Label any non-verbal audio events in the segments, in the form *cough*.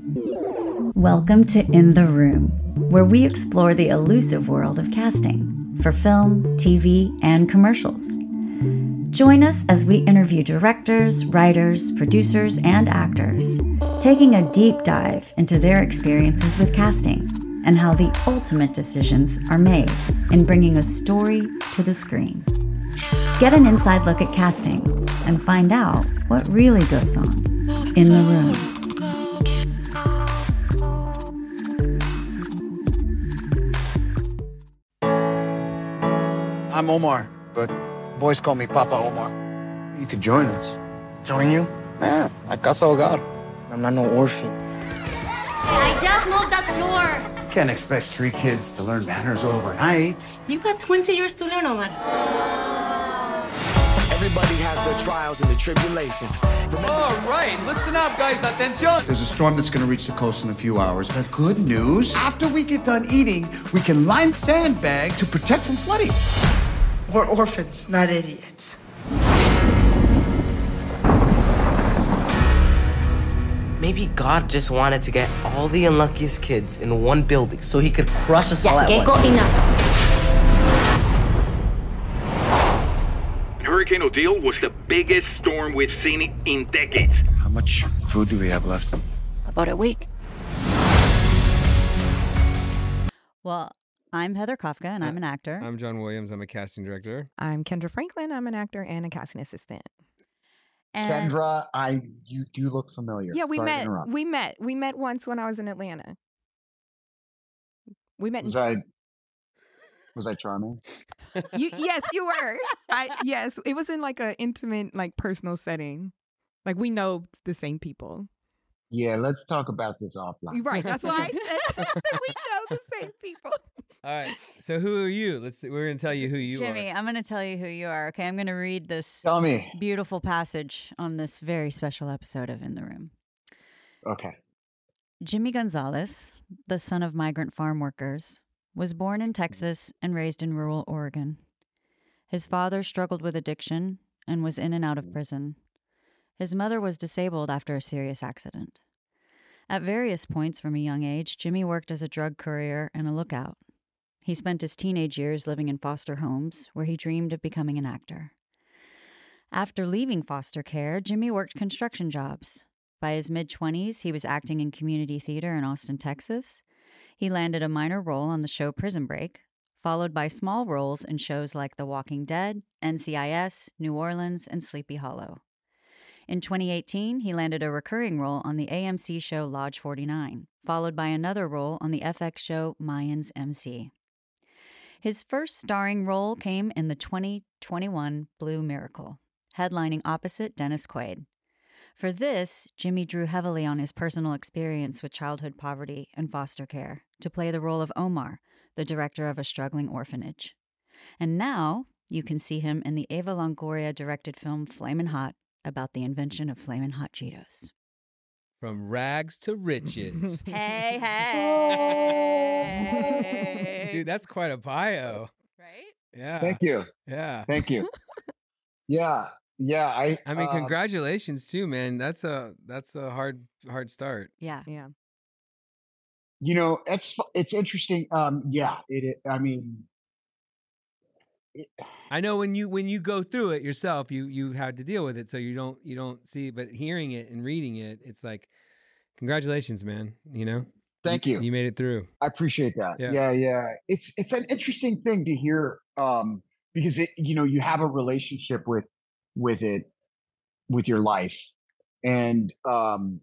Welcome to In the Room, where we explore the elusive world of casting for film, TV, and commercials. Join us as we interview directors, writers, producers, and actors, taking a deep dive into their experiences with casting and how the ultimate decisions are made in bringing a story to the screen. Get an inside look at casting and find out what really goes on in the room. I'm Omar, but boys call me Papa Omar. You could join us. Join you? Yeah, a casa hogar. I'm not no orphan. I just moved that floor. Can't expect street kids to learn manners overnight. You've got 20 years to learn, Omar. Everybody has their trials and the tribulations. All right, listen up, guys. Attention. There's a storm that's going to reach the coast in a few hours. The good news after we get done eating, we can line sandbags to protect from flooding. We're orphans, not idiots. Maybe God just wanted to get all the unluckiest kids in one building so he could crush us all at Gecko, once. enough. Hurricane Odile was the biggest storm we've seen in decades. How much food do we have left? About a week. Well, I'm Heather Kafka, and I'm an actor. I'm John Williams. I'm a casting director. I'm Kendra Franklin. I'm an actor and a casting assistant. and Kendra, I you do look familiar. Yeah, we Sorry to met. interrupt. We met. We met once when I was in Atlanta. We met. Was in, I was I charming? you, *laughs* yes, you were. I yes, it was in like a intimate, like personal setting. Like we know the same people. Yeah, let's talk about this offline. Right. That's why I said *laughs* *laughs* we know the same people. *laughs* All right. So who are you? Let's. We're gonna tell you who you Jimmy, are. Jimmy, I'm going to tell you who you are. Okay, I'm going to read this Tell me. beautiful passage on this very special episode of In the Room. Okay. Jimmy Gonzales, the son of migrant farm workers, was born in hmm. Texas and raised in rural Oregon. His father struggled with addiction and was in and out of hmm. prison. His mother was disabled after a serious accident. At various points from a young age, Jimmy worked as a drug courier and a lookout. He spent his teenage years living in foster homes, where he dreamed of becoming an actor. After leaving foster care, Jimmy worked construction jobs. By his mid 20s, he was acting in community theater in Austin, Texas. He landed a minor role on the show Prison Break, followed by small roles in shows like The Walking Dead, NCIS, New Orleans, and Sleepy Hollow. In 2018, he landed a recurring role on the AMC show Lodge 49, followed by another role on the FX show Mayans MC. His first starring role came in the 2021 Blue Miracle, headlining opposite Dennis Quaid. For this, Jimmy drew heavily on his personal experience with childhood poverty and foster care to play the role of Omar, the director of a struggling orphanage. And now you can see him in the Eva Longoria directed film Flamin' Hot about the invention of Flamin' Hot Cheetos. From rags to riches. *laughs* Hey, hey. Dude, that's quite a bio. right? Yeah. Thank you. Yeah. Thank you. *laughs* yeah. Yeah. I I mean, uh, congratulations too, man. That's a that's a hard hard start. Yeah. Yeah. you know, it's it's interesting. Um, yeah, it, i I mean *sighs* I know when you when you go through it yourself, you you had to deal with it, so you don't you don't see. But hearing it and reading it, it's like, congratulations, man. You know. Thank you. You made it through. I appreciate that. Yeah. Yeah. yeah, It's it's an interesting thing to hear um because it you know you have a relationship with with it with your life and um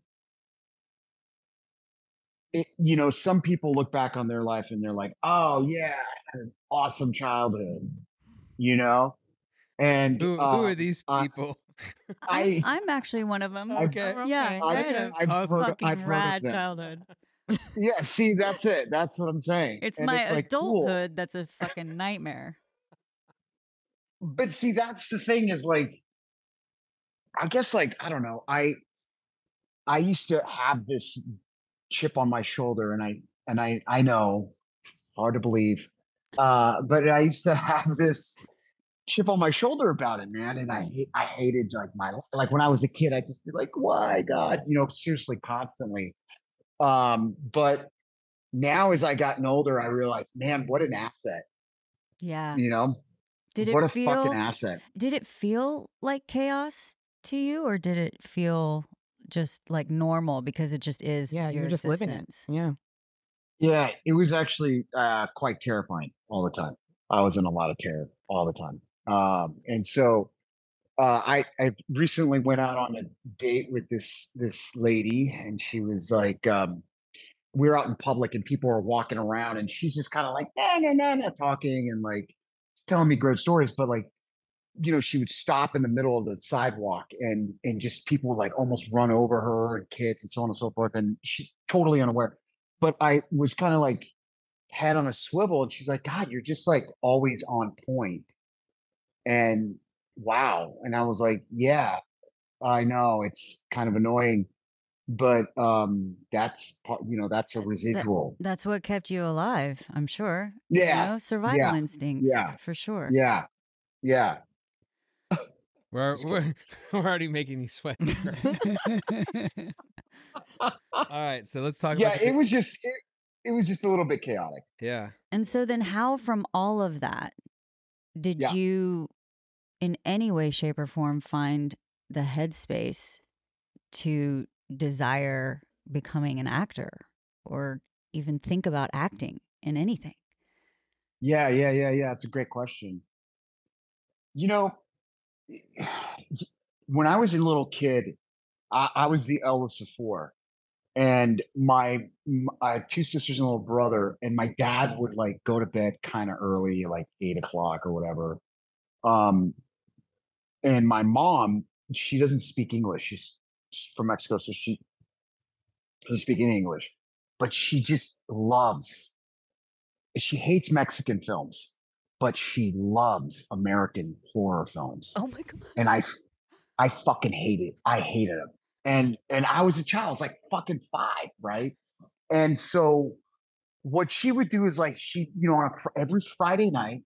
it, you know some people look back on their life and they're like oh yeah I had an awesome childhood you know and Who, uh, who are these uh, people? I I'm actually one of them. *laughs* Okay. Yeah, I've- I had a I've heard- fucking I've heard of rad them. childhood. Yeah see that's it that's what i'm saying It's And my like, cool. adulthood that's a fucking nightmare. but see that's the thing is like i guess like i don't know i i used to have this chip on my shoulder and i and i i know hard to believe uh but i used to *laughs* have this chip on my shoulder about it man and i hate- i hated like my like when i was a kid i just be like why god you know seriously constantly Um, but now as I gotten older, I realized, man, what an asset. Yeah. You know, Did it what a feel fucking asset. Did it feel like chaos to you or did it feel just like normal because it just is Yeah, your you're just living it. Yeah. Yeah, it was actually uh, quite terrifying all the time. I was in a lot of terror all the time, um, and so uh, I I recently went out on a date with this this lady, and she was like, um, we were out in public, and people were walking around, and she's just kind of like nah, nah, nah, nah, talking and like telling me great stories, but like you know she would stop in the middle of the sidewalk and and just people would like almost run over her and kids and so on and so forth and she totally unaware. But i was kind of like head on a swivel and she's like god you're just like always on point. And wow and i was like yeah i know it's kind of annoying but um that's part you know that's a That- residual that's what kept you alive, I'm sure. Yeah, You know, survival yeah, instinct. yeah, For sure. yeah yeah We're, *laughs* we're, *laughs* we're already making you sweat. *laughs* All right, so let's talk yeah about the- it was just it, it was just a little bit chaotic yeah. And so then how from all of that did Yeah. you in any way shape or form find the headspace to desire becoming an actor or even think about acting in anything? Yeah, yeah, yeah, yeah. It's a great question. You know, *sighs* when I was a little kid, I, I was the eldest of four, and my I have two sisters and a little brother, and my dad would like go to bed kind of early, like eight o'clock or whatever. Um, and my mom, she doesn't speak English. She's from Mexico, so she doesn't speak any English, but she just loves she hates Mexican films, but she loves American horror films. Oh my god. And I, I fucking hate it. I hated them. And and I was a child. I was like fucking five, right? And so, what she would do is like she, you know, on a, every Friday night,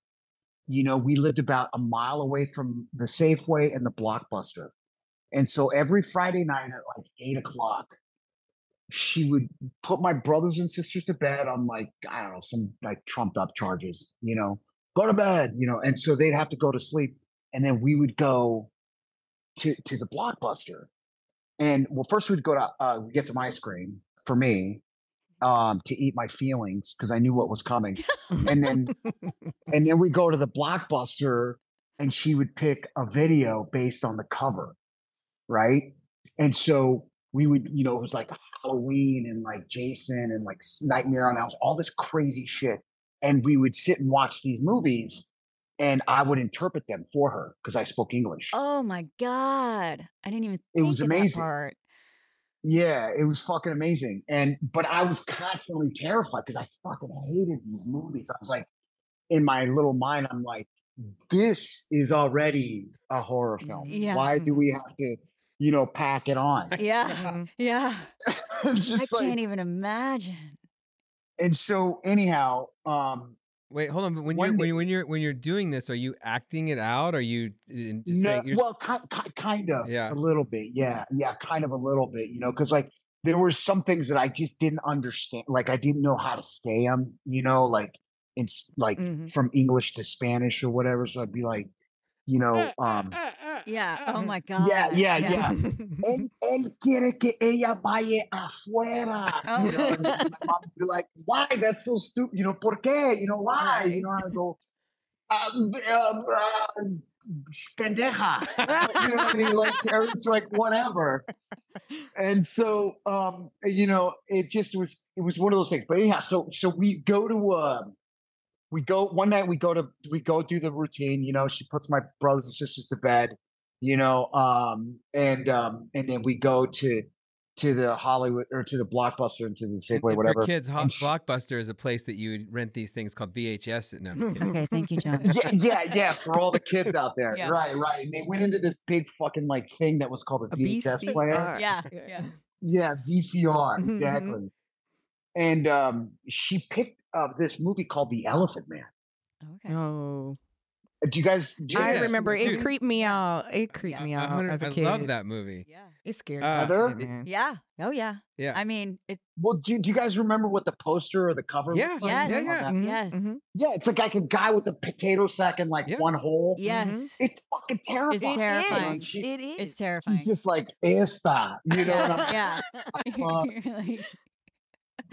you know, we lived about a mile away from the Safeway and the Blockbuster, and so every Friday night at like eight o'clock, she would put my brothers and sisters to bed on like I don't know some like trumped up charges, you know, go to bed, you know, and so they'd have to go to sleep, and then we would go to to the blockbuster, and well, first we'd go to uh, get some ice cream for me, um, to eat my feelings because I knew what was coming, and then *laughs* and then we go to the blockbuster, and she would pick a video based on the cover, right, and so we would, you know, it was like Halloween and like Jason and like Nightmare on Elm, all this crazy shit. And we would sit and watch these movies and I would interpret them for her because I spoke English. Oh my god. I didn't even It was of that amazing. Part. Yeah, it was fucking amazing. And but I was constantly terrified because I fucking hated these movies. I was like, in my little mind, I'm like, this is already a horror film. Yeah. Why do we have to, you know, pack it on? *laughs* Yeah. Yeah. *laughs* It's I like, can't even imagine. and so anyhow, um, Wait, hold on. But when you're when, day- you- when you're when you're doing this, are you acting it out? Are you just No, you're, well, ki- ki- kind of, Yeah. a little bit, yeah, yeah, kind of a little bit, you know, because like there were some things that I just didn't understand, like I didn't know how to say them, you know, like it's like Mhm. from English to Spanish or whatever. So I'd be like, you know, um, Yeah. Oh my god. yeah, yeah, yeah. Él, *laughs* él quiere que ella vaya afuera. Oh. You know, and my mom would be like, why? That's so stupid. You know, ¿por qué? You know, why? You Right. know, I go, *laughs* um, um, uh, pendeja. you know what I mean? Like, *laughs* or it's like whatever. And so, um, you know, it just was, it was one of those things. But anyhow, so, so we go to, um, we go one night we go to we go do the routine you know she puts my brothers and sisters to bed you know um and um and then we go to to the hollywood or to the blockbuster and to the and- safeway whatever kids, Ho- And sh- Blockbuster is a place that you rent these things called VHS. No, *laughs* Okay, thank you, John. yeah yeah yeah for all the kids out there Yeah. right right and they went into this big fucking like thing that was called a, A vhs player VCR. Yeah. Yeah. yeah vcr Mhm. exactly and um she picked up this movie called the elephant man Okay. Oh. Do you guys? Do you I guys- remember it dude. creeped me out. It creeped me out hundred- as a I kid. love that movie. Yeah. It scared Uh, me. Heather? Yeah. Oh yeah. Yeah. I mean, it. Well, do, you- do you guys remember what the poster or the cover? Yeah, looked? Yes. yeah, On yeah. that? Mhm, Yes. mhm. Yeah, it's like like a guy with a potato sack and like Yeah. one hole. Yes. It's fucking terrifying. It's terrifying. She- It is. It's terrifying. She's just like, esta. You know what I'm *laughs* yeah. *laughs* Uh, You're *laughs* like,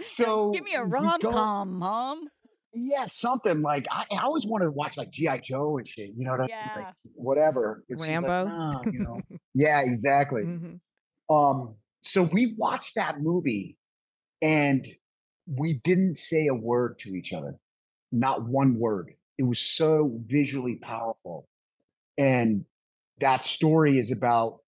So Give me a rom com, mom. Yeah, something like I, I always wanted to watch like GI Joe and shit. You know what I mean? Yeah. Like, whatever. It's just like, Rambo. nah, you know. *laughs* yeah, exactly. Mhm. Um, so we watched that movie and we didn't say a word to each other. Not one word. It was so visually powerful. And that story is about,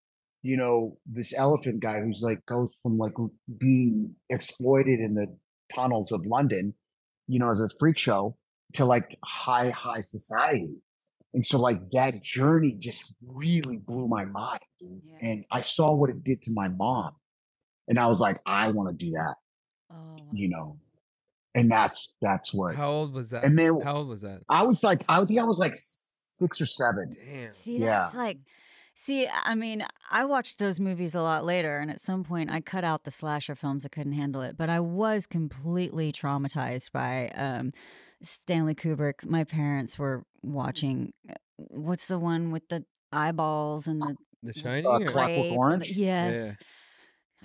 you know, this elephant guy who's like goes from like being exploited in the tunnels of London, you know, as a freak show to like high, high society. And so like that journey just really blew my mind. Yeah. And I saw what it did to my mom. And I was like, I want to do that, Oh, you know. And that's that's what How old was that? and then How old was that? I was like, I think I was like six or seven. Damn. See, Yeah. like, see, I mean, I watched those movies a lot later, and at some point, I cut out the slasher films. I couldn't handle it, but I was completely traumatized by um, Stanley Kubrick. My parents were watching. uh, What's the one with the eyeballs and the The Shining. Uh, Clockwork grape and the- Orange? yes.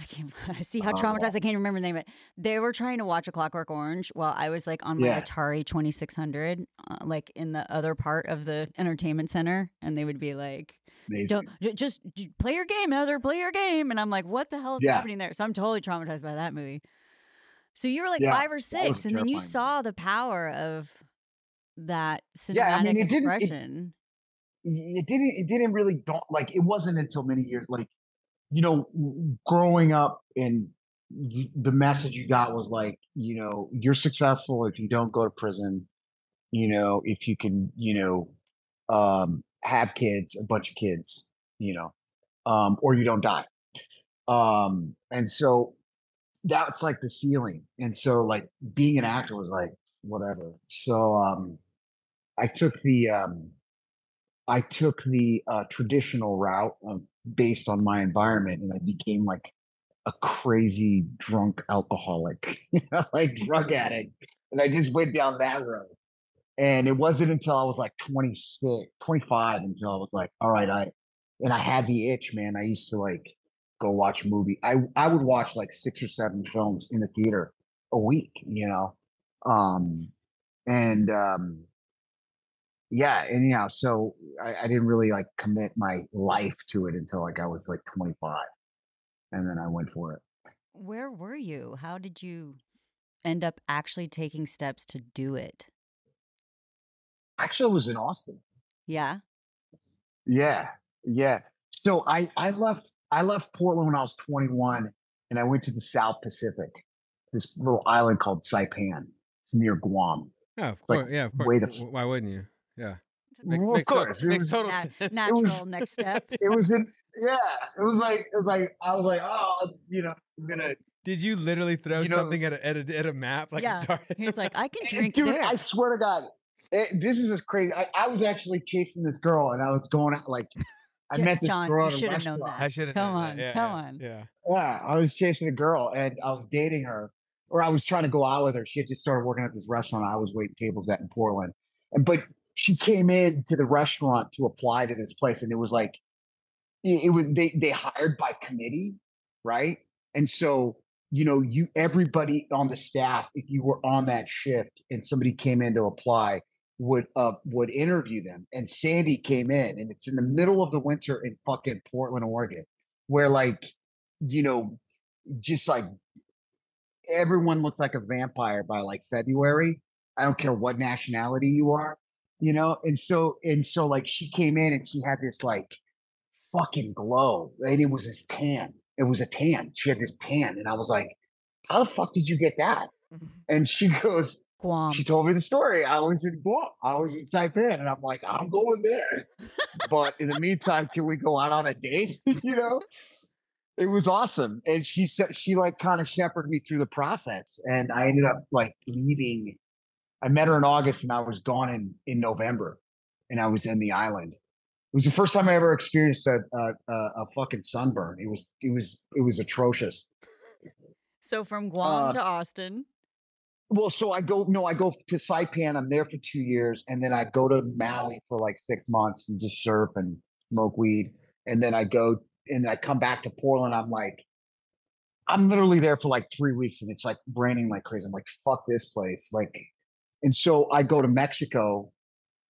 I can't I *laughs* see how Oh. traumatized I can't remember the name of it. They were trying to watch a Clockwork Orange while I was like on my Yeah. Atari 2600, uh, like in the other part of the entertainment center, and they would be like, Amazing. don't just play your game, Heather. Play your game, and I'm like, what the hell is Yeah. happening there? So I'm totally traumatized by that movie. So you were like Yeah, five or six, and then you saw the power of that cinematic Yeah, I mean, it didn't- it- expression. it didn't it didn't really don't like it wasn't until many years like you know growing up and you, the message you got was like you know you're successful if you don't go to prison you know if you can you know um have kids a bunch of kids you know um or you don't die. Um and so that's like the ceiling and so like being an actor was like whatever. So um i took the um I took the uh, traditional route of, based on my environment, and I became like a crazy drunk alcoholic, *laughs* like drug addict, and I just went down that road. And it wasn't until I was like 26, 25 until I was like, all right, I and I had the itch, man. I used to like go watch a movie. I I would watch like six or seven films in the theater a week, you know. Um and um yeah anyhow so I, I didn't really like commit my life to it until like i was like 25 and then i went for it Where were you? How did you end up actually taking steps to do it? Actually i was in austin Yeah. yeah yeah so i i left i left portland when i was 21 and i went to the south pacific this little island called saipan it's near guam oh, Yeah, of Like, course. yeah, of course. way the Why wouldn't you? Yeah. Well, of course, it Makes was- total Nat- sense. *laughs* natural was- *laughs* next step. it was in yeah it was like it was like i was like oh you know i'm gonna Did you literally throw You know- something at a, at a at a map like Yeah. a dart? He's like, I can *laughs* drink dude, there. I swear to God, it, this is just crazy. I, I was actually chasing this girl, and I was going out like I J- met this John, girl you at a should have known restaurant. that. I should have. Come known on, that. Yeah, come yeah, on. Yeah. Yeah, I was chasing a girl, and I was dating her, or I was trying to go out with her. She had just started working at this restaurant I was waiting tables at in Portland, and but she came in to the restaurant to apply to this place, and it was like it, it was they they hired by committee, right? And so you know, you everybody on the staff, if you were on that shift and somebody came in to apply, would uh would interview them. And Sandy came in, and it's in the middle of the winter in fucking Portland, Oregon, where like, you know, just like everyone looks like a vampire by like February. I don't care what nationality you are, you know? And so and so like she came in and she had this like fucking glow. And it was this tan. It was a tan. She had this tan. And I was like, how the fuck did you get that? And she *laughs* goes, Guam. she told me the story. I was in Guam. I was in Saipan. And I'm like, I'm going there. *laughs* but in the meantime, can we go out on a date? *laughs* you know? It was awesome. And she said she like kind of shepherded me through the process. And I ended up like leaving. I met her in August and I was gone in in November. and I was in the island. It was the first time I ever experienced a a, a, fucking sunburn. It was it was it was atrocious. So from Guam Uh, to Austin. Well, so I go no, I go to Saipan. I'm there for two years, and then I go to Maui for like six months and just surf and smoke weed. And then I go and I come back to Portland. I'm like, I'm literally there for like three weeks, and it's like raining like crazy. I'm like, fuck this place. Like, and so I go to Mexico,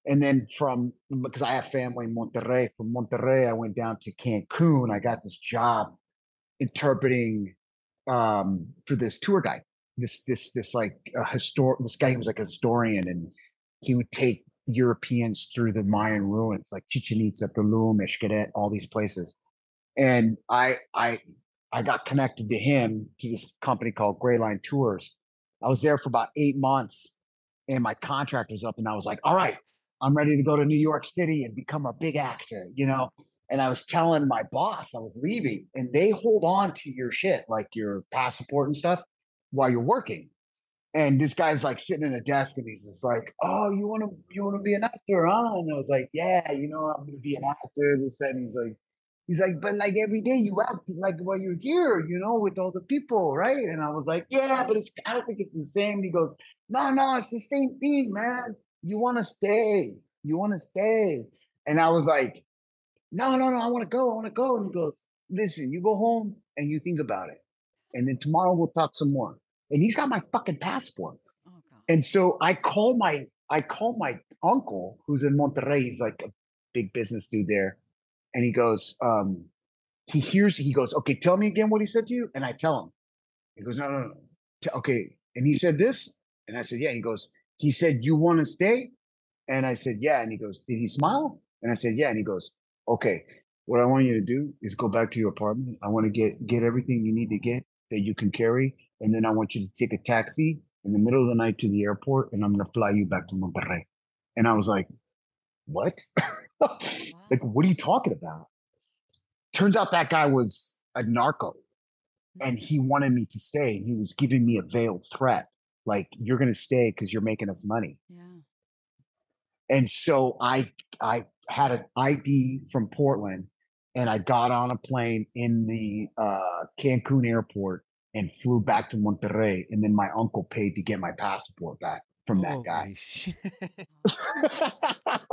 and then from because I have family in Monterrey. From Monterrey, I went down to Cancun. I got this job interpreting um for this tour guide this this this like a histor this guy who was like a historian and he would take Europeans through the Mayan ruins like Chichen Itza, Tulum, Xcaret, all these places. And I I I got connected to him to this company called Gray Line Tours. I was there for about eight months and my contract was up and I was like, all right, I'm ready to go to New York City and become a big actor, you know? And I was telling my boss I was leaving and they hold on to your shit, like your passport and stuff while you're working. And this guy's like sitting in a desk and he's just like, Oh, you wanna you wanna be an actor, huh? And I was like, Yeah, you know, I'm gonna be an actor, this. And he's like, he's like, but like every day you act like while you're here, you know, with all the people, right? And I was like, Yeah, but it's I don't think it's the same. He goes, No, no, it's the same thing, man. You wanna stay. You wanna stay. And I was like, No, no, no, I wanna go, I wanna go. And he goes, Listen, you go home and you think about it. And then tomorrow we'll talk some more and he's got my fucking passport. And so I call my I call my uncle who's in Monterrey. He's like a big business dude there, and he goes, um, he hears he goes, okay, tell me again what he said to you, and I tell him. He goes, no, no, no, okay, and he said this, and I said, yeah. He goes, he said, you want to stay, and I said, yeah, and he goes, did he smile? And I said, yeah, and he goes, okay. What I want you to do is go back to your apartment. I want to get get everything you need to get that you can carry, and then I want you to take a taxi in the middle of the night to the airport, and I'm gonna fly you back to Monterrey. And I was like, what? *laughs* like, what are you talking about? Turns out that guy was a narco, and he wanted me to stay. And he was giving me a veiled threat, like you're gonna stay because you're making us money. Yeah. And so I I had an ID from Portland and I got on a plane in the uh, Cancun airport and flew back to Monterrey. And then my uncle paid to get my passport back from that guy.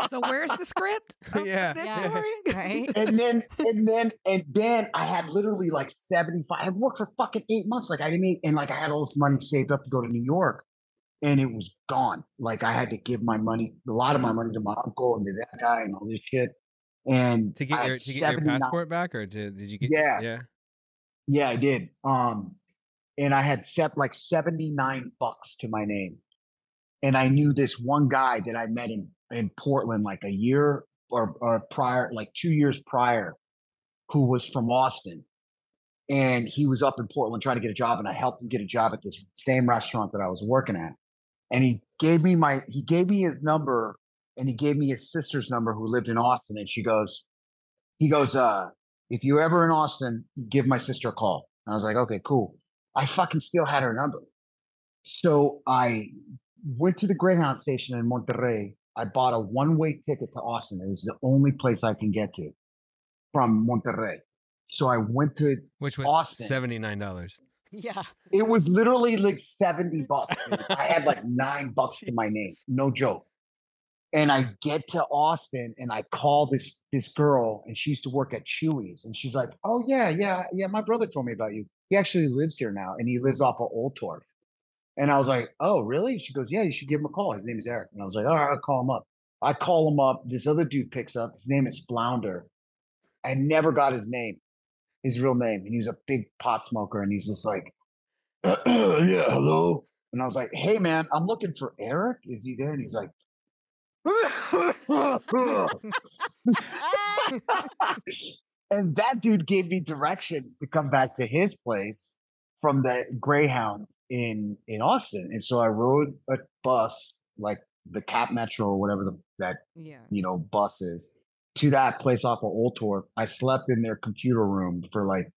So where's the script? *laughs* Yeah. this Yeah. *laughs* Right? and then and then and then I had literally like 75. I worked for fucking eight months. Like I didn't eat, and like I had all this money saved up to go to New York. And it was gone. Like I had to give my money, a lot of my money to my uncle and to that guy and all this shit. And to get your to get your passport back, or to did you get? Yeah. yeah. Yeah, I did. Um, and I had set like 79 bucks to my name. And I knew this one guy that I met in, in Portland like a year or, or prior, like two years prior, who was from Austin. And he was up in Portland trying to get a job, and I helped him get a job at this same restaurant that I was working at. And he gave me my he gave me his number and he gave me his sister's number who lived in Austin. And she goes, he goes, uh, if you're ever in Austin, give my sister a call. And I was like, okay, cool. I fucking still had her number. So I went to the Greyhound station in Monterrey. I bought a one way ticket to Austin. It was the only place I can get to from Monterrey. So I went to Which was Austin. seventy nine dollars. Yeah. It was literally like 70 bucks. I had like *laughs* nine bucks to my name. No joke. And I get to Austin and I call this this girl and she used to work at Chuy's and she's like, "Oh yeah, yeah, yeah, my brother told me about you. He actually lives here now and he lives off of Oltorf." And I was like, "Oh, really?" She goes, "Yeah, you should give him a call. His name is Eric." And I was like, "All right, I'll call him up." I call him up. This other dude picks up. His name is Flounder. I never got his name, his real name. And he was a big pot smoker. And he's just like, yeah, hello. And I was like, hey, man, I'm looking for Eric. Is he there? And he's like, and that dude gave me directions to come back to his place from the Greyhound in in Austin. And so I rode a bus, like the Cap Metro or whatever the, that Yeah. you know bus is, to that place off of Oltorf. I slept in their computer room for like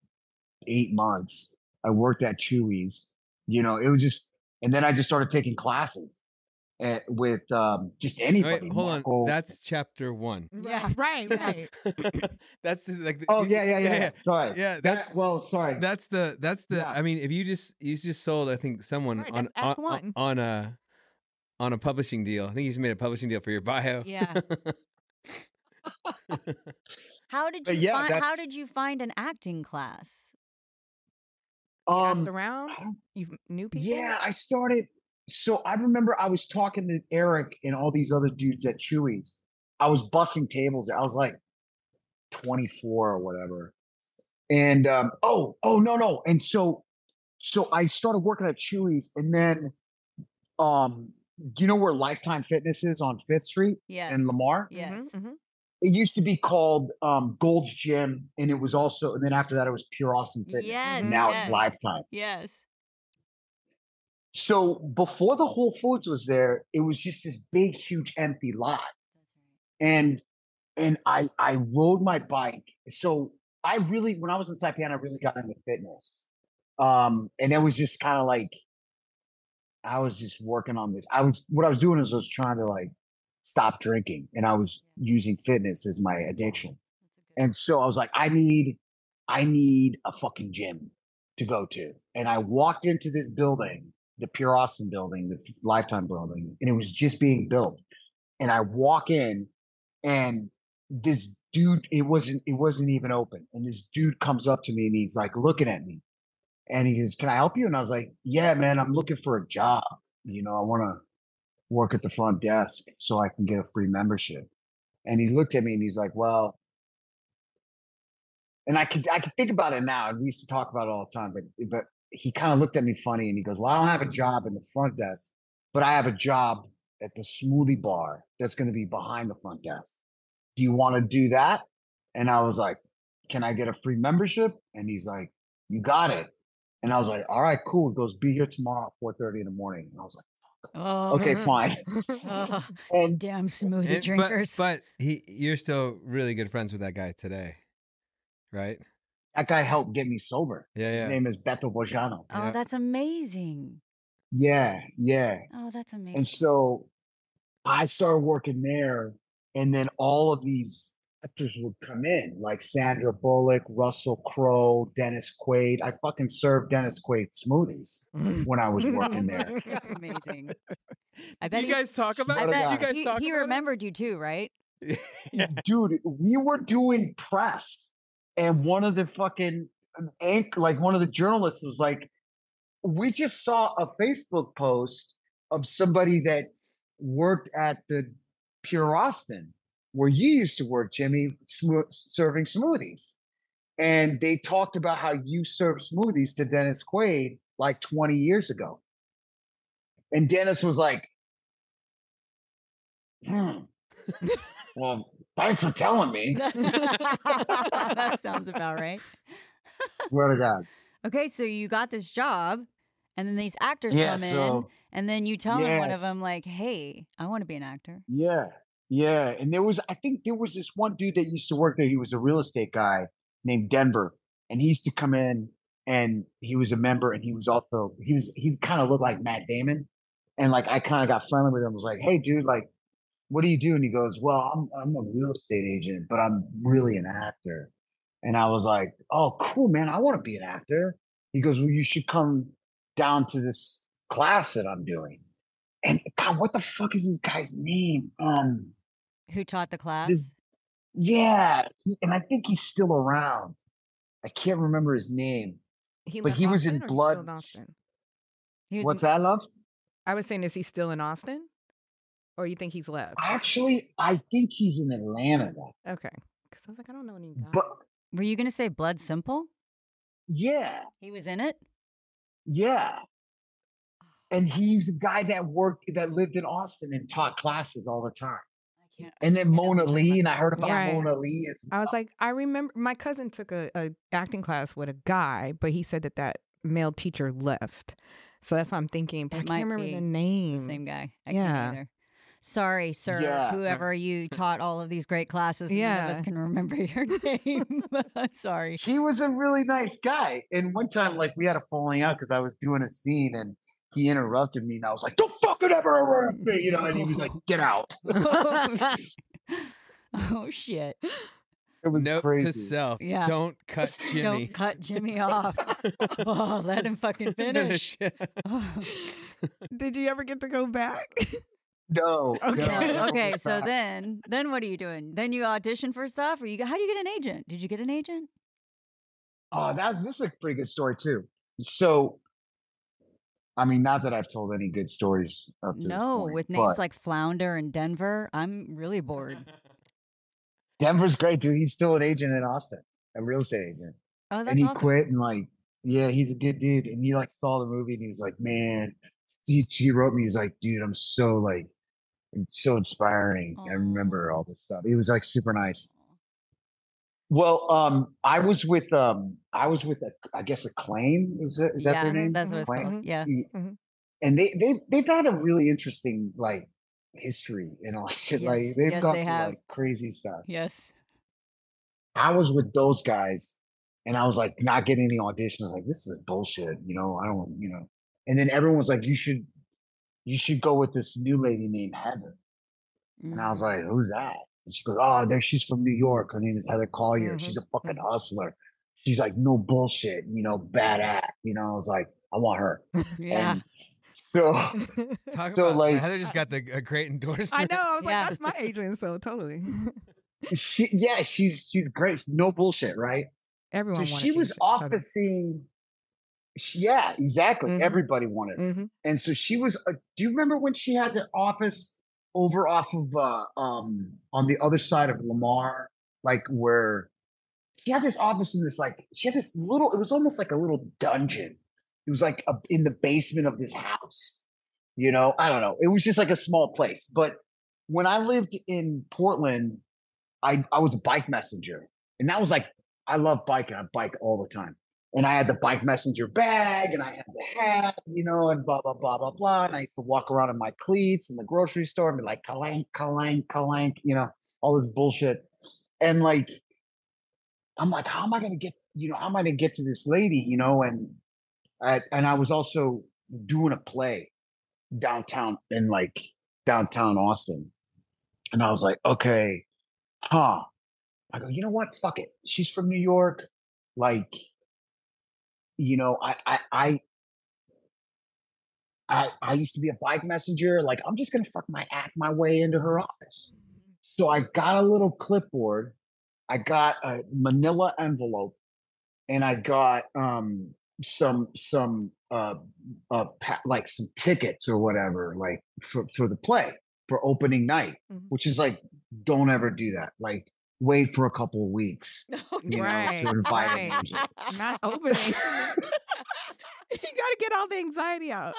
eight months. I worked at Chuy's. You know, it was just, and then I just started taking classes. Uh, with um, just anybody. Wait, hold on. That's chapter one. Yeah, right, right. *laughs* that's like. the- Oh you- yeah, yeah, yeah. yeah. Sorry. Yeah, that's That, well, sorry. that's the that's the. Yeah. I mean, if you just you just sold, I think someone Right, on that's on, on a on a publishing deal. I think you just made a publishing deal for your bio. Yeah. *laughs* How did you yeah, find, how did you find an acting class? You asked um, around. You knew people. Yeah, I started. So I remember I was talking to Eric and all these other dudes at Chuy's. I was bussing tables. I was like 24 or whatever. And um, oh, oh no, no. And so so I started working at Chuy's and then um do you know where Lifetime Fitness is on Fifth Street Yeah. in Lamar? Yes. Mhm, mhm. It used to be called um Gold's Gym, and it was also, and then after that it was Pure Austin Fitness. Yes, and now yes. it's Lifetime. Yes. So before the Whole Foods was there, it was just this big, huge, empty lot. And and I I rode my bike. So I really, when I was in Saipan, I really got into fitness. Um, and it was just kind of like I was just working on this. I was what I was doing is I was trying to like stop drinking, and I was using fitness as my addiction. And so I was like, I need, I need a fucking gym to go to. And I walked into this building, the Pure Austin building, the Lifetime building, and it was just being built. And I walk in, and this dude, it wasn't, it wasn't even open. And this dude comes up to me and he's like looking at me. And he goes, Can I help you? And I was like, Yeah, man, I'm looking for a job. You know, I want to work at the front desk so I can get a free membership. And he looked at me and he's like, Well, and I could I could think about it now. We used to talk about it all the time, but but he kind of looked at me funny and he goes, Well, I don't have a job in the front desk, but I have a job at the smoothie bar that's going to be behind the front desk. Do you want to do that? And I was like, Can I get a free membership? And he's like, You got it. And I was like, All right, cool. He goes, Be here tomorrow at four thirty in the morning. And I was like, Oh. Okay, fine. Ugh, *laughs* oh, *laughs* and damn smoothie And- but- drinkers. But, he, you're still really good friends with that guy today, right? That guy helped get me sober. Yeah, yeah. His name is Beto Bojano. oh, yeah. that's amazing. Yeah, yeah. Oh, that's amazing. And so I started working there, and then all of these actors would come in, like Sandra Bullock, Russell Crowe, Dennis Quaid. I fucking served Dennis Quaid smoothies *laughs* when I was working *laughs* there. that's amazing. *laughs* I bet you he- guys talk about I Swear to bet You guys he, talk he about it? remembered you too, right? Dude, we were doing press, and one of the fucking anchor, like one of the journalists was like, we just saw a Facebook post of somebody that worked at the Pure Austin, where you used to work, Jimmy, smo- serving smoothies. And they talked about how you served smoothies to Dennis Quaid like 20 years ago. And Dennis was like, hmm. well, *laughs* thanks for telling me. *laughs* that sounds about right. *laughs* Swear to God. Okay, so you got this job, and then these actors Yeah, come in, and then you tell them one of them like, "Hey, I want to be an actor." Yeah. Yeah. And there was, I think there was this one dude that used to work there. He was a real estate guy named Denver. And he used to come in and he was a member and he was also, he was, he kind of looked like Matt Damon. And like, I kind of got friendly with him. was like, hey, dude, like, what do you do? And he goes, well, I'm, I'm a real estate agent, but I'm really an actor. And I was like, oh, cool, man. I want to be an actor. He goes, well, you should come down to this class that I'm doing. And God, what the fuck is this guy's name? Um, Who taught the class? this, yeah, and I think he's still around. I can't remember his name, He but he was in or he's still Blood. He was What's in- that, love? I was saying, is he still in Austin, or you think he's left? Actually, I think he's in Atlanta now. Okay, because I was like, I don't know any guys. But Were you gonna say Blood Simple? yeah, He was in it. yeah, and oh. he's the guy that worked that lived in Austin and taught classes all the time. I can't. And then Mona Lee, and I heard about Right. Mona Lee. As I was like, I remember my cousin took a, a acting class with a guy, but he said that that male teacher left. So that's why I'm thinking. But I can't remember the name. The same guy. I Yeah. Can't either. Sorry, sir. Yeah. Whoever you *laughs* taught all of these great classes, none of us can remember your *laughs* name. *laughs* Sorry. he was a really nice guy. And one time, like we had a falling out because I was doing a scene and he interrupted me, and I was like, "Don't fucking ever interrupt me," you know. And he was like, "Get out." oh shit. It was Note crazy. to self: Yeah. Don't cut Jimmy. Don't cut Jimmy off. oh, let him fucking finish. Did you ever get to go back? No. *laughs* Okay. no, No, no, okay, so not. then then what are you doing? Then you audition for stuff or you how do you get an agent? Did you get an agent? Oh, that's this is a pretty good story too. So, I mean, not that I've told any good stories up to this No, point, with names but like Flounder and Denver, I'm really bored. *laughs* Denver's great, dude. He's still an agent in Austin, a real estate agent, Oh, that's and he awesome. quit and like, yeah, he's a good dude. And he like saw the movie and he was like, man, he, he wrote me. He's like, dude, I'm so like, it's so inspiring. I remember all this stuff. He was like super nice. Well, um, I was with um, I was with a, I guess Acclaim is that is that yeah, their name? that's what it's Acclaim? called. Yeah. Y- and they they they've had a really interesting like history in Austin. *laughs* like they've yes, gone they through have. like crazy stuff. Yes. I was with those guys, and I was like not getting any auditions. Like, this is bullshit. You know, I don't. You know, and then everyone was like, you should, you should go with this new lady named Heather. And I was Mm-hmm. like, who's that? And she goes, oh, there she's from New York. Her name is Heather Collier. She's a Mm-hmm. fucking hustler. She's like, no bullshit. You know, bad act. You know, I was like, I want her. *laughs* Yeah. And so, *laughs* *laughs* Talk so about like, Heather just got the a great endorsement. I know. I was Yeah. like, that's my agent, so totally. she yeah she's she's great no bullshit right Everyone so she was officing she- yeah exactly Mhm. everybody wanted her. Mhm. and so she was uh, do you remember when she had the office over off of uh um on the other side of lamar like where she had this office in this like she had this little it was almost like a little dungeon it was like a, in the basement of this house you know i don't know it was just like a small place but when i lived in portland i i was a bike messenger and that was like i love biking i bike all the time and i had the bike messenger bag and i had the hat you know and blah blah blah blah blah and i used to walk around in my cleats in the grocery store and be like kalank kalank kalank you know all this bullshit. And like i'm like how am i gonna get you know how am i gonna get to this lady? You know and I, and i was also doing a play downtown in like downtown austin. And i was like okay huh. I go you know what? Fuck it. She's from new york. Like you know i i i I, I used to be a bike messenger. Like, I'm just gonna fuck my act my way into her office. So I got a little clipboard, I got a manila envelope, and I got um some some uh uh pa- like some tickets or whatever, like for for the play for opening night, which is like, don't ever do that. Like, wait for a couple of weeks, *laughs* oh, you Right, know, to invite an right. *laughs* Not opening. *laughs* you gotta get all the anxiety out.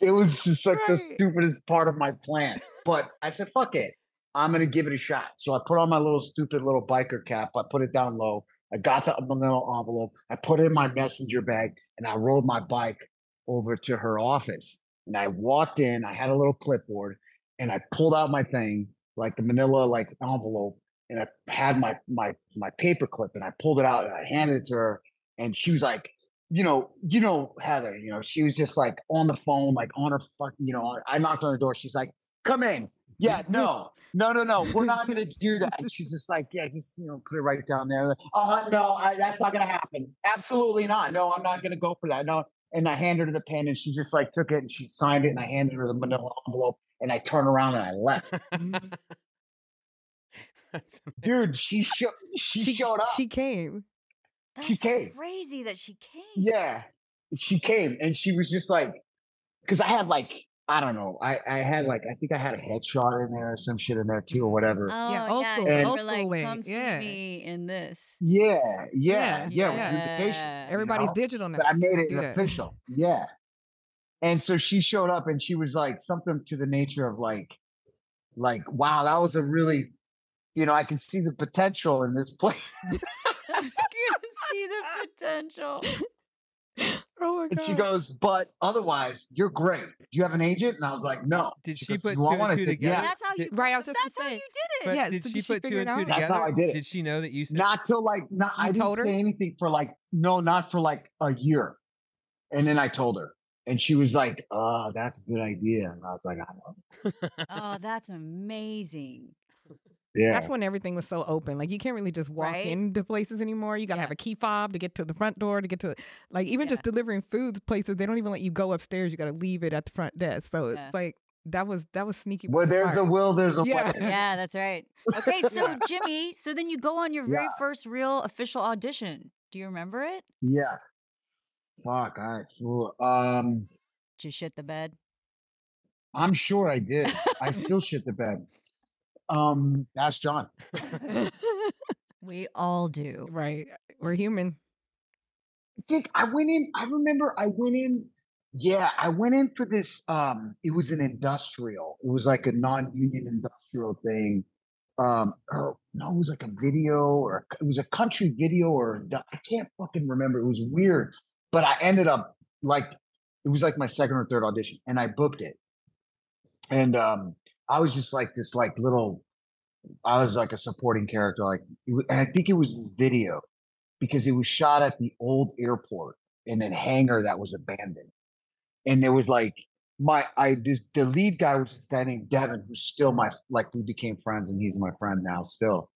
it was just like the stupidest part of my plan. But I said, fuck it. I'm gonna give it a shot. So I put on my little stupid little biker cap. I put it down low. I got the manila envelope. I put it in my messenger bag and I rode my bike over to her office. And I walked in, I had a little clipboard and I pulled out my thing, like the manila like envelope, and I had my my my paper clip and I pulled it out and I handed it to her. And she was like, you know, you know, Heather, you know, she was just like on the phone, like on her fucking, you know, I knocked on her door. She's like, come in. Yeah, *laughs* no, no, no, no, we're not gonna do that. And she's just like, yeah, just you know, put it right down there. Oh no, I, that's not gonna happen. Absolutely not. No, I'm not gonna go for that. No. And I handed her the pen, and she just like took it and she signed it, and I handed her the manila envelope, and I turned around and I left. *laughs* *laughs* Dude, she showed she, showed up. She came. she came. Crazy that she came. Yeah, she came and she was just like, because I had like, I don't know, I I had like, I think I had a headshot in there or some shit in there too or whatever. Oh, Yeah, old school, And- old school like, way. come see Yeah. me in this. yeah, yeah, yeah, Yeah, with yeah. invitation. you Everybody's know? digital now. But I made it do official. Yeah. And so she showed up and she was like something to the nature of like, like, wow, that was a really, you know, I can see the potential in this place. *laughs* you can see the potential. *laughs* Oh my God. And she goes, but otherwise, you're great. Do you have an agent? And I was like, no. Did she goes, put "You two and two together? "Yeah." That's how you. Right, I was just That's how say. you did it. But Yes, did so she did she put two and two out? together? That's how I did it. Did she know that you said Not till like, not, I You didn't told her? say anything for like, no, not for like a year. And then I told her. And she was like, "Oh, that's a good idea." And I was like, "I know." oh, that's amazing. Yeah. That's when everything was so open. Like you can't really just walk Right? into places anymore. You gotta have a key fob to get to the front door to get to like even just delivering foods places. They don't even let you go upstairs. You gotta leave it at the front desk. So Yeah. it's like that was that was sneaky. but Where there's a will, there's a Yeah. way. Yeah, that's right. Okay, *laughs* so Jimmy, so then you go on your very Yeah. first real official audition. Do you remember it? Yeah. Fuck. All right. Cool. Um, Did you shit the bed? I'm sure I did. I still shit the bed. *laughs* Um, ask John. *laughs* We all do. Right. We're human. Dick, I went in. I remember I went in. Yeah, I went in for this. Um, it was an industrial. It was like a non-union industrial thing. Um, or no, it was like a video, or it was a country video, or I can't fucking remember. It was weird, but I ended up like it was like my second or third audition, and I booked it. And um, I was just like this, like little. I was like a supporting character, like, and I think it was this video because it was shot at the old airport in a hangar that was abandoned. And there was like my I this, the lead guy was this guy named Devin, who's still my like we became friends and he's my friend now still.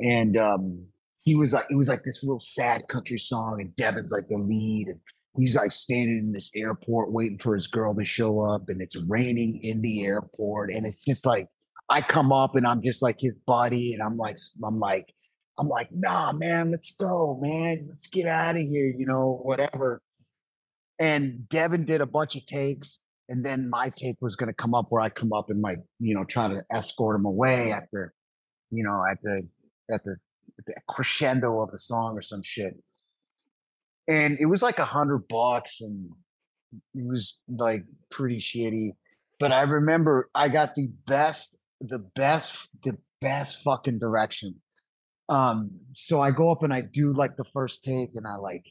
And um he was like it was like this real sad country song, and Devin's like the lead, and he's like standing in this airport waiting for his girl to show up, and it's raining in the airport, and it's just like I come up and I'm just like his buddy, and I'm like I'm like I'm like, nah, man, let's go, man. Let's get out of here, you know, whatever. And Devin did a bunch of takes. And then my take was going to come up where I come up and like, you know, try to escort him away at the, you know, at the, at the, at the crescendo of the song or some shit. And it was like a hundred bucks and it was like pretty shitty. But I remember I got the best, the best, the best fucking direction um, so I go up and I do like the first take, and I like,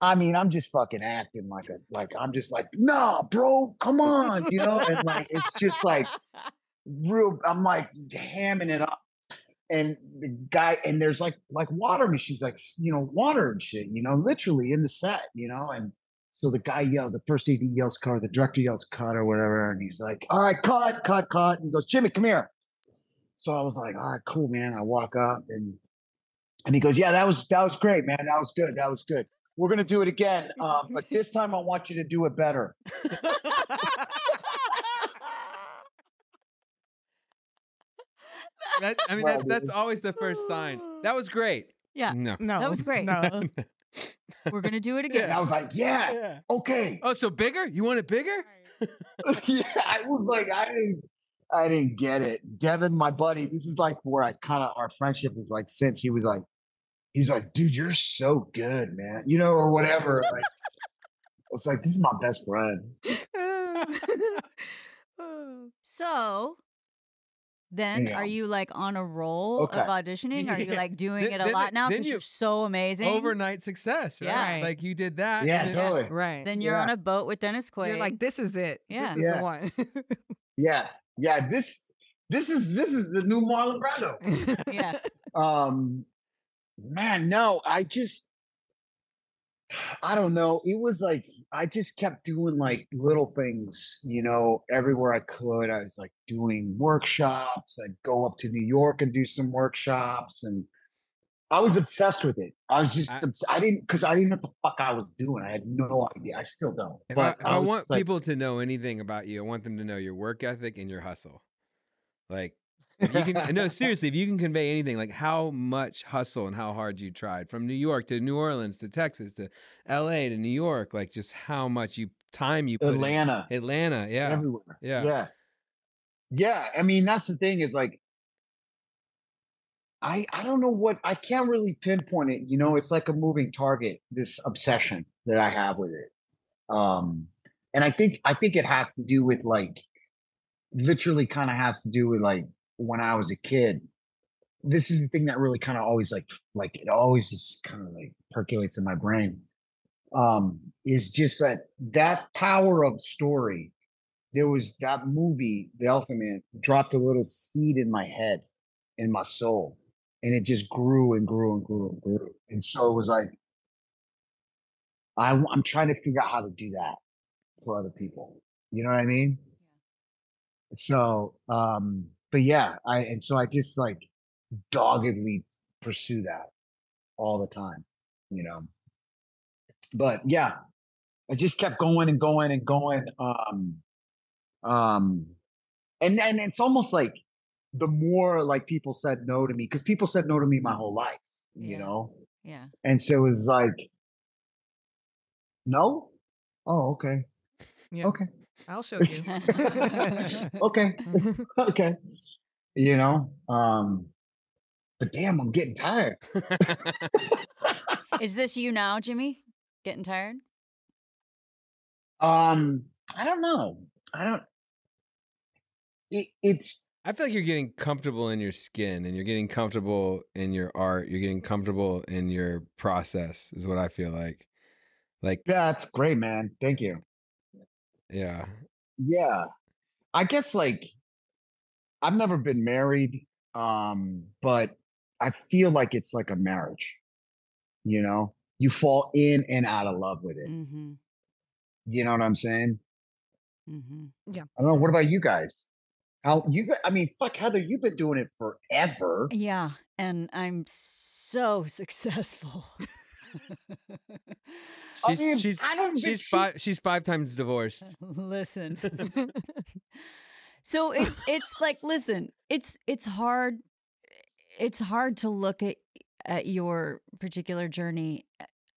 I mean, I'm just fucking acting like a like I'm just like, nah, bro, come on, you know, and like it's just like *laughs* real. I'm like hamming it up, and the guy and there's like like water machines, like you know, water and shit, you know, literally in the set, you know, and so the guy yelled, the first AD yells cut, the director yells cut or whatever, and he's like, all right, cut, cut, cut, and he goes, Jimmy, come here. So I was like, all right, cool, man. I walk up and and he goes, "Yeah, that was that was great, man. That was good. That was good. We're gonna do it again, um, but this time I want you to do it better." *laughs* *laughs* *laughs* That, I mean, Well, that, that's always the first sign. That was great. Yeah. No. No. That was great. No. *laughs* We're gonna do it And again. I was like, "Yeah, Yeah. okay." Oh, so bigger? You want it bigger? *laughs* *laughs* yeah, I was like, I didn't, I didn't get it. Devin, my buddy, this is like where I kind of our friendship is like since he was like, he's like, "Dude, you're so good, man," you know, or whatever. Like, I was like, "This is my best friend." So then Yeah. are you like on a roll Okay. of *laughs* auditioning? Are you like doing Then- it a lot now then because you- you, are so amazing? Overnight success, right? Yeah. Like you did that. Yeah, and then- totally. right. Then you're on a boat with Dennis Quaid. You're like, this is it. Yeah. This is the Yeah. one. *laughs* Yeah, yeah. This, this is this is the new Marlon Brando. yeah. *laughs* um man no i just i don't know it was like i just kept doing like little things you know everywhere i could i was like doing workshops i'd go up to new york and do some workshops and i was obsessed with it i was just I- obs- i, didn't because i didn't know what the fuck i was doing i had no idea i still don't If I, but I want just like, people to know anything about you, I want them to know your work ethic and your hustle. Like, can, no, *laughs* seriously, if you can convey anything, like how much hustle and how hard you tried from New York to New Orleans to Texas to L.A. to New York, like just how much you time you put in. atlanta Atlanta, yeah, everywhere. Yeah. Yeah. Yeah. I mean, that's the thing is like, I I don't know what I can't really pinpoint it. You know, it's like a moving target, this obsession that I have with it. Um, and I think I think it has to do with like literally kind of has to do with like when I was a kid. This is the thing that really kind of always like like it always just kind of like percolates in my brain. Um, is just that that power of story there was that movie, The Elephant Man, dropped a little seed in my head, in my soul, and it just grew and grew and grew and grew. And so it was like, I, am trying to figure out how to do that for other people. You know what I mean? So, um, but yeah, I and so I just like doggedly pursue that all the time, you know. But yeah, I just kept going and going and going. Um, um, and and it's almost like the more like people said no to me because people said no to me my whole life, you Yeah. know. Yeah. And so it was like, no, oh okay, Yeah. okay, I'll show you. *laughs* okay, *laughs* *laughs* okay, you know. Um, but damn, I'm getting tired. Is this you now, Jimmy? Getting tired? Um, I don't know. I don't. It, it's I feel like you're getting comfortable in your skin and you're getting comfortable in your art. You're getting comfortable in your process, is what I feel like. Like, yeah, it's great, man. Thank you. Yeah. Yeah. I guess like I've never been married, um, but I feel like it's like a marriage. You know, you fall in and out of love with it. Mm-hmm. You know what I'm saying? Mm-hmm. Yeah. I don't know. What about you guys? How you? I mean, fuck, Heather, you've been doing it forever. Yeah, and I'm so *laughs* successful. *laughs* I She's mean, she's I don't she's see- five she's five times divorced. *laughs* listen. *laughs* so it's it's like listen, it's it's hard it's hard to look at at your particular journey.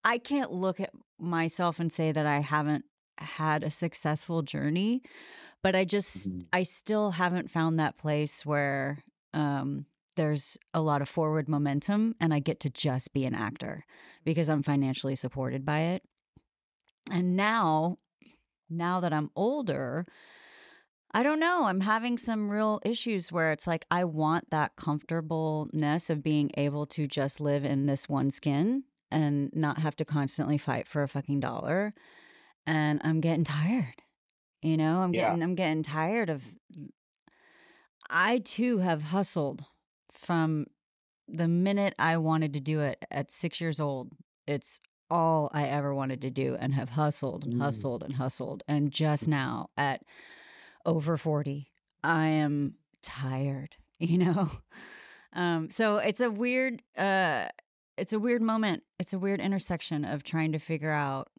I can't look at myself and say that I haven't had a successful journey, but I just Mhm. I still haven't found that place where um there's a lot of forward momentum and I get to just be an actor because I'm financially supported by it. And now now that I'm older, I don't know. I'm having some real issues where it's like I want that comfortableness of being able to just live in this one skin and not have to constantly fight for a fucking dollar. And I'm getting tired. You know, I'm Yeah. getting I'm getting tired of I too have hustled from the minute I wanted to do it at 6 years old. It's all I ever wanted to do and have hustled and Mm. hustled and hustled. And just now at over 40, I am tired, *laughs* you know? Um, so it's a weird, uh, it's a weird moment. It's a weird intersection of trying to figure out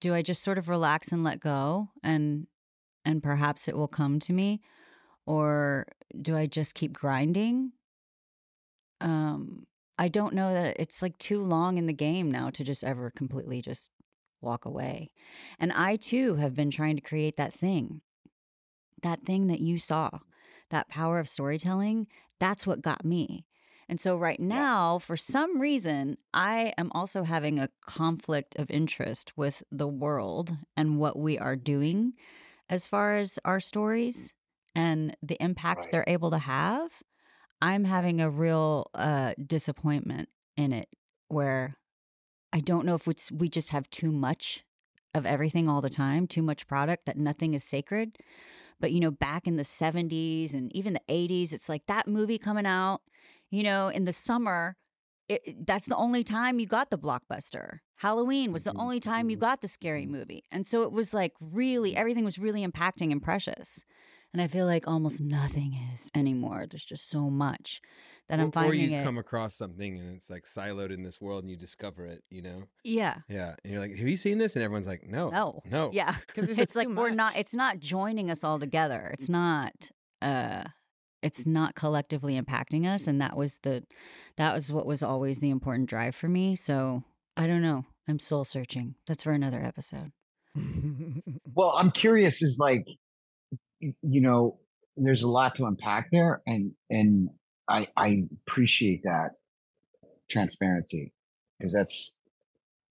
do I just sort of relax and let go and and perhaps it will come to me or do I just keep grinding? Um I don't know that it's like too long in the game now to just ever completely just walk away. And I too have been trying to create that thing. That thing that you saw, that power of storytelling, that's what got me. And so right now, for some reason, I am also having a conflict of interest with the world and what we are doing as far as our stories and the impact Right. they're able to have. I'm having a real uh, disappointment in it where I don't know if it's, we just have too much of everything all the time, too much product, that nothing is sacred. But, you know, back in the 70s and even the 80s, it's like that movie coming out, you know, in the summer, it, that's the only time you got the blockbuster. Halloween was the Mhm, only time you mhm, got the scary movie. And so it was like really, everything was really impacting and precious. And I feel like almost nothing is anymore. There's just so much that I'm or, or you it. come across something and it's like siloed in this world and you discover it, you know? yeah. Yeah. And you're like, have you seen this? And everyone's like, no. No. No. Yeah. *laughs* 'Cause *laughs* there's it's like we're not it's not joining us all together. It's not uh it's not collectively impacting us and that was the that was what was always the important drive for me. So, I don't know. I'm soul searching. That's for another episode. *laughs* Well, I'm curious. Is like, y- you know, there's a lot to unpack there, and and I I appreciate that transparency because that's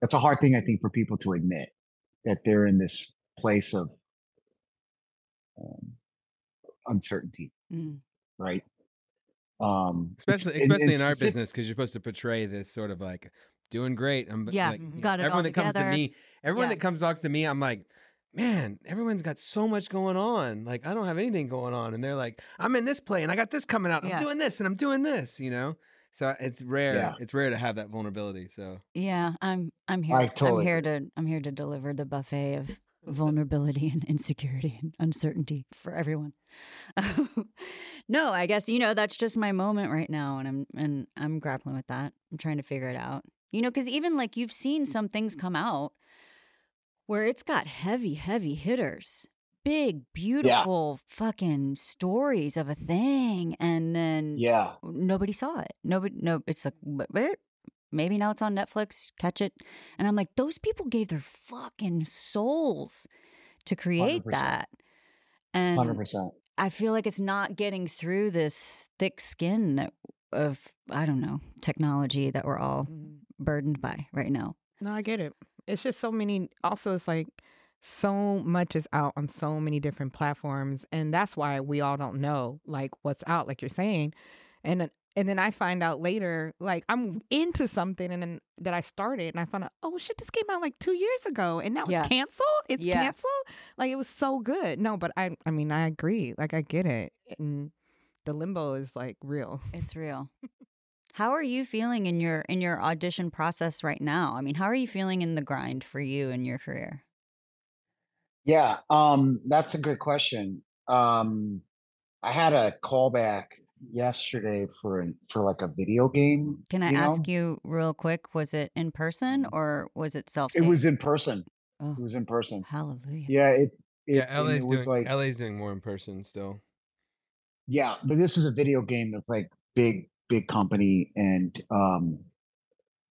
that's a hard thing I think for people to admit that they're in this place of um, uncertainty, Mm. right? Um, it's- Especially, and- especially and in our specif- business, because you're supposed to portray this sort of like doing great. I'm Yeah, like, you know, got it all everyone that comes to me, everyone Yeah. that comes talks to me, I'm like, man, everyone's got so much going on. Like I don't have anything going on, and they're like, I'm in this play and I got this coming out. Yeah. I'm doing this and I'm doing this. You know, so it's rare. Yeah. It's rare to have that vulnerability. So Yeah, I'm I'm here I totally I'm here to I'm here to deliver the buffet of vulnerability and insecurity and uncertainty for everyone. *laughs* no, I guess you know that's just my moment right now and I'm and I'm grappling with that. I'm trying to figure it out. You know, cuz even like you've seen some things come out where it's got heavy heavy hitters. Big beautiful fucking stories of a thing and then Yeah. nobody saw it. Nobody no it's like "Wh- maybe now it's on Netflix, catch it. And I'm like those people gave their fucking souls to create 100%. that. And 100%. I feel like it's not getting through this thick skin that of I don't know, technology that we're all mm-hmm. burdened by right now. No, I get it. It's just so many. Also, it's like so much is out on so many different platforms, and that's why we all don't know like what's out, like you're saying, and then- and then I find out later, like I'm into something, and then that I started, and I found out, oh shit, this came out like two years ago, and now Yeah. it's canceled. It's Yeah. canceled. Like it was so good. No, but I, I mean, I agree. Like I get it, and the limbo is like real. It's real. How are you feeling in your in your audition process right now? I mean, how are you feeling in the grind for you and your career? Yeah, um, that's a good question. Um, I had a callback yesterday for an, for like a video game. Can I you know? ask you real quick, was it in person or was it self It was in person. Oh, It was in person. hallelujah. Yeah, it. it Yeah, and LA's it was doing like LA's doing more in person still. yeah, but this is a video game that's like big, big company, and um,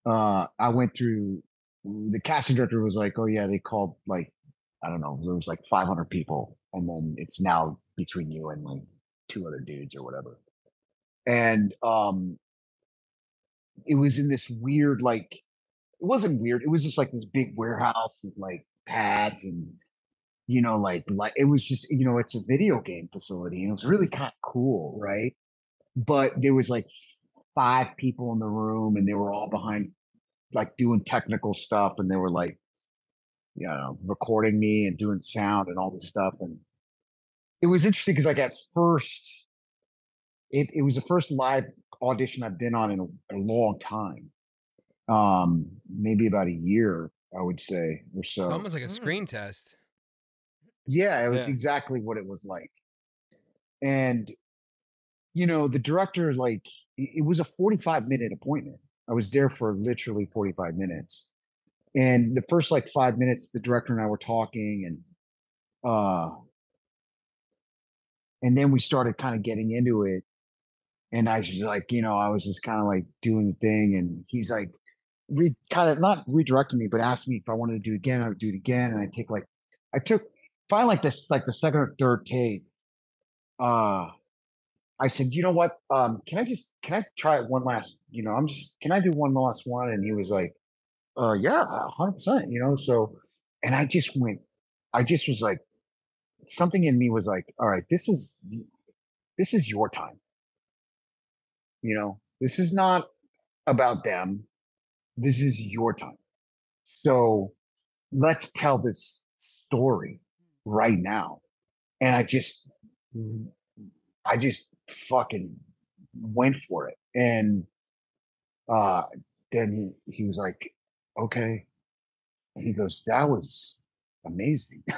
uh, I went through. The casting director was like, "Oh yeah, they called like I don't know, there was like 500 people, and then it's now between you and like two other dudes or whatever." And um, it was in this weird like it wasn't weird. It was just like this big warehouse with like pads and you know like like it was just you know it's a video game facility and it was really kind of cool, right? But there was like five people in the room and they were all behind like doing technical stuff and they were like you know recording me and doing sound and all this stuff and it was interesting because like at first it it was the first live audition I've been on in a, a long time um maybe about a year i would say or so It's almost like a screen test. yeah it was Yeah. exactly what it was like and you know the director like it was a 45 minute appointment. I was there for literally 45 minutes. And the first like five minutes the director and i were talking and uh and then we started kind of getting into it. And i was just like you know i was just kind of like doing the thing and he's like re kind of not redirecting me but asked me if i wanted to do it again i would do it again. And i take like i took finally like this like the second or third take uh i said you know what um can i just can i try it one last you know i'm just can i do one last one? And he was like uh yeah 100% you know so and i just went i just was like something in me was like all right this is this is your time. You know this is not about them this is your time. So let's tell this story right now. And i just i just fucking went for it and uh then he, he was like okay and he goes that was amazing *laughs*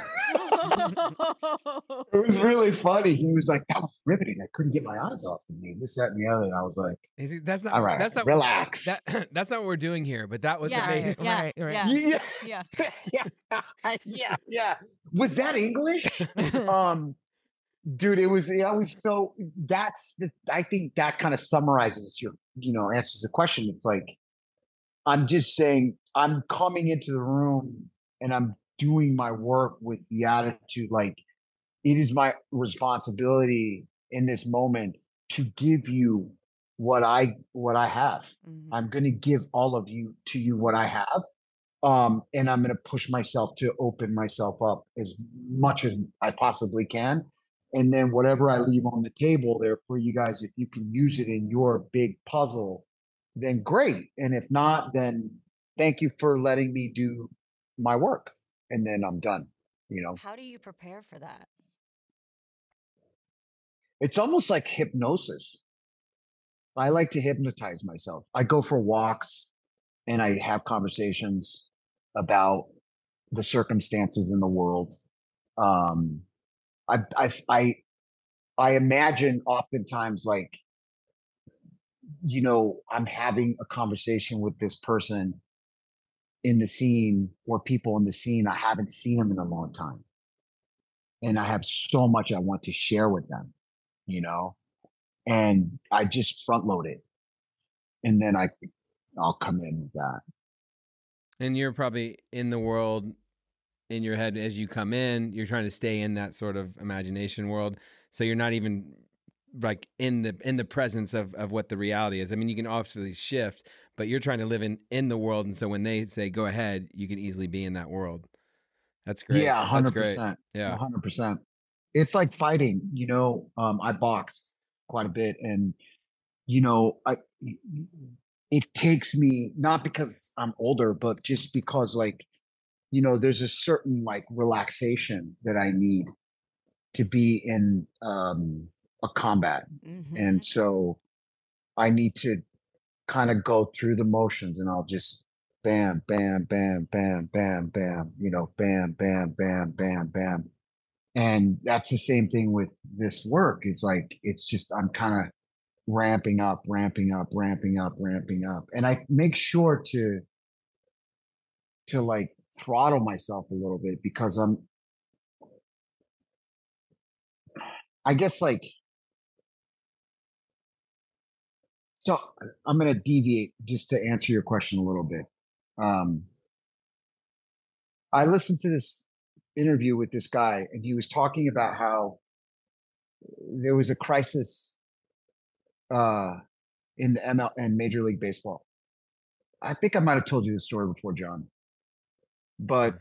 it was *laughs* really funny he was like that was riveting i couldn't get my eyes off of me this that and the other and i was like Is it- That's not. All right, That's not. relax. That, *laughs* that's not what we're doing here. But that was Yeah, amazing. yeah, Right, right. yeah, yeah yeah. yeah yeah yeah was that english um dude it was i was so that's the i think that kind of summarizes your you know answers the question it's like i'm just saying i'm coming into the room and i'm doing my work with the attitude like it is my responsibility in this moment to give you what i what i have Mhm. i'm going to give all of you to you what i have um and i'm going to push myself to open myself up as much as i possibly can and then whatever i leave on the table there for you guys if you can use it in your big puzzle then great and if not then thank you for letting me do my work and then i'm done you know How do you prepare for that? it's almost like hypnosis. I like to hypnotize myself. I go for walks and I have conversations about the circumstances in the world. Um, I, I, I, imagine oftentimes like, you know, I'm having a conversation with this person in the scene or people in the scene. I haven't seen them in a long time. And I have so much I want to share with them, you know, and I just front load it. And then I, I'll come in with that. And you're probably in the world in your head as you come in. You're trying to stay in that sort of imagination world, so you're not even like in the in the presence of of what the reality is. I mean, you can obviously shift, but you're trying to live in in the world, and so when they say go ahead, you can easily be in that world. That's great. Yeah, hundred percent. Yeah. hundred percent. It's like fighting. You know, um, I boxed quite a bit, and you know, I it takes me not because I'm older, but just because like, you know, there's a certain like relaxation that I need to be in um a combat. And so I need to kind of go through the motions and I'll just bam, bam, bam, bam, bam, bam, you know, bam, bam, bam, bam, bam. And that's the same thing with this work. It's like, it's just, I'm kind of ramping up, ramping up, ramping up, ramping up. And I make sure to, to like throttle myself a little bit because I'm, I guess like so I'm to deviate just to answer your question a little bit. Um, I listened to this interview with this guy, and he was talking about how there was a crisis uh, in the ML and Major League Baseball. I think I might have told you this story before, John, but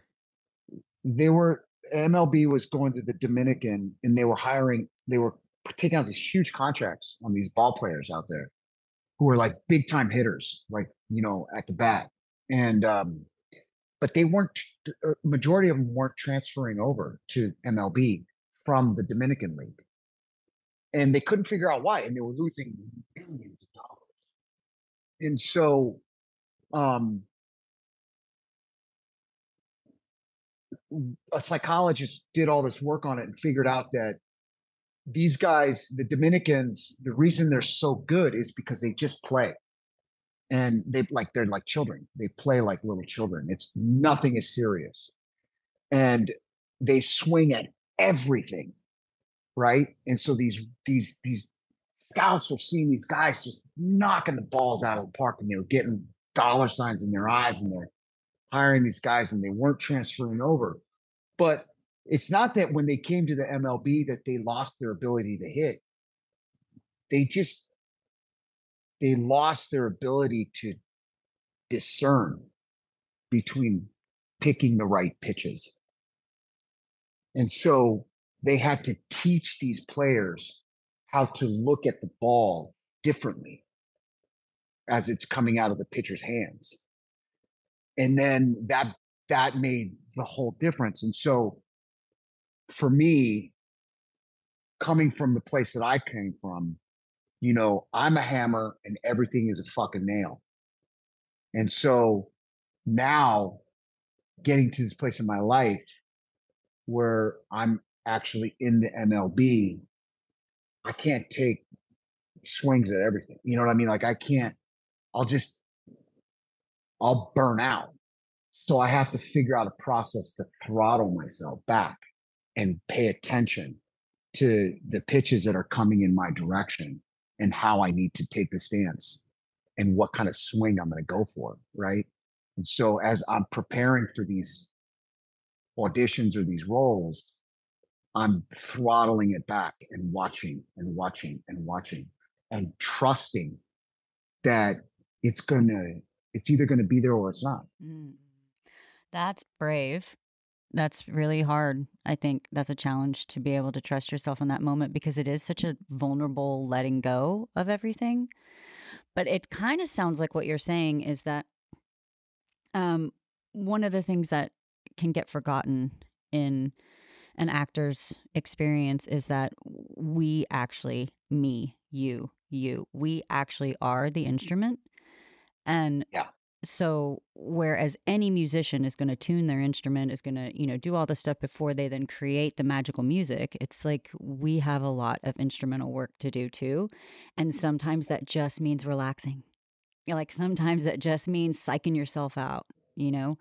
they were MLB was going to the Dominican, and they were hiring. They were taking out these huge contracts on these ball players out there who were like big time hitters, like you know at the bat, and um, but they weren't. uh, Majority of them weren't transferring over to MLB from the Dominican League, and they couldn't figure out why, and they were losing billions of dollars. And so, um, a psychologist did all this work on it and figured out that these guys, the Dominicans, the reason they're so good is because they just play. And they like they're like children. They play like little children. It's nothing is serious. And they swing at everything. Right. And so these these these scouts were seeing these guys just knocking the balls out of the park and they were getting dollar signs in their eyes and they're hiring these guys and they weren't transferring over. But it's not that when they came to the MLB that they lost their ability to hit. They just they lost their ability to discern between picking the right pitches. And so they had to teach these players how to look at the ball differently as it's coming out of the pitcher's hands. And then that that made the whole difference. And so for me, coming from the place that I came from, you know, I'm a hammer and everything is a fucking nail. And so now getting to this place in my life where I'm actually in the MLB, I can't take swings at everything. You know what I mean? Like I can't, I'll just, I'll burn out. So I have to figure out a process to throttle myself back and pay attention to the pitches that are coming in my direction and how I need to take the stance and what kind of swing I'm going to go for. Right. And so as I'm preparing for these auditions or these roles, I'm throttling it back and watching and watching and watching and trusting that it's going to, it's either going to be there or it's not. Mm. That's brave. That's really hard. I think that's a challenge to be able to trust yourself in that moment because it is such a vulnerable letting go of everything. But it kind of sounds like what you're saying is that um, one of the things that can get forgotten in an actor's experience is that we actually, me, you, you, we actually are the instrument. And yeah. so whereas any musician is going to tune their instrument is going to you know do all this stuff before they then create the magical music it's like we have a lot of instrumental work to do too and sometimes that just means relaxing. Like sometimes that just means psyching yourself out you know?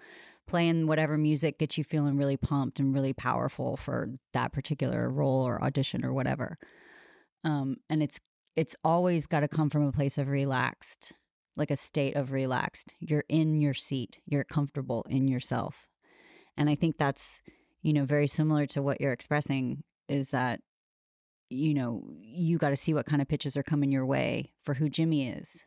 Playing whatever music gets you feeling really pumped and really powerful for that particular role or audition or whatever. Um and it's it's always got to come from a place of relaxed like a state of relaxed. You're in your seat, you're comfortable in yourself. And I think that's, you know, very similar to what you're expressing is that, you know, you got to see what kind of pitches are coming your way for who Jimmy is.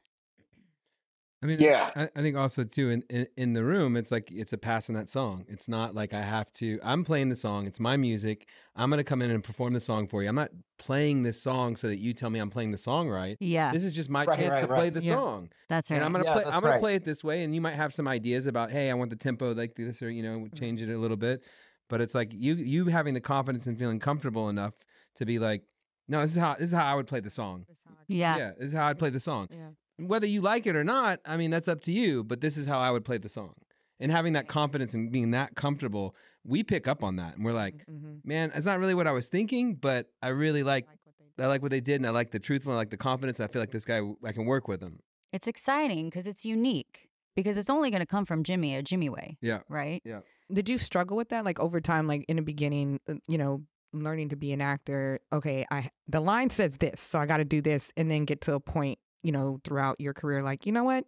I mean, Yeah. I, I think also too in, in in the room, it's like it's a pass on that song. It's not like I have to. I'm playing the song. It's my music. I'm gonna come in and perform the song for you. I'm not playing this song so that you tell me I'm playing the song right. Yeah. This is just my Right, chance right, to play the Yeah. song. That's right. And I'm gonna Yeah, play. I'm gonna play it this way, and you might have some ideas about, hey, I want the tempo like this, or you know, change it a little bit. But it's like you you having the confidence and feeling comfortable enough to be like, no, this is how this is how I would play the song. yeah. yeah this is how I'd play the song. Yeah. Whether you like it or not, I mean, that's up to you. But this is how I would play the song. And having that confidence and being that comfortable, we pick up on that, and we're like, Mhm. man, it's not really what I was thinking, but I really like. Like what they do. I like what they did, and I like the truthful, I like the confidence. I feel like this guy, I can work with him. It's exciting because it's unique because it's only going to come from Jimmy a Jimmy way, Yeah, right? yeah. Did you struggle with that, like over time, like in the beginning, uh, you know, learning to be an actor? Okay, I the line says this, so I got to do this, and then get to a point, you know, throughout your career, like you know what?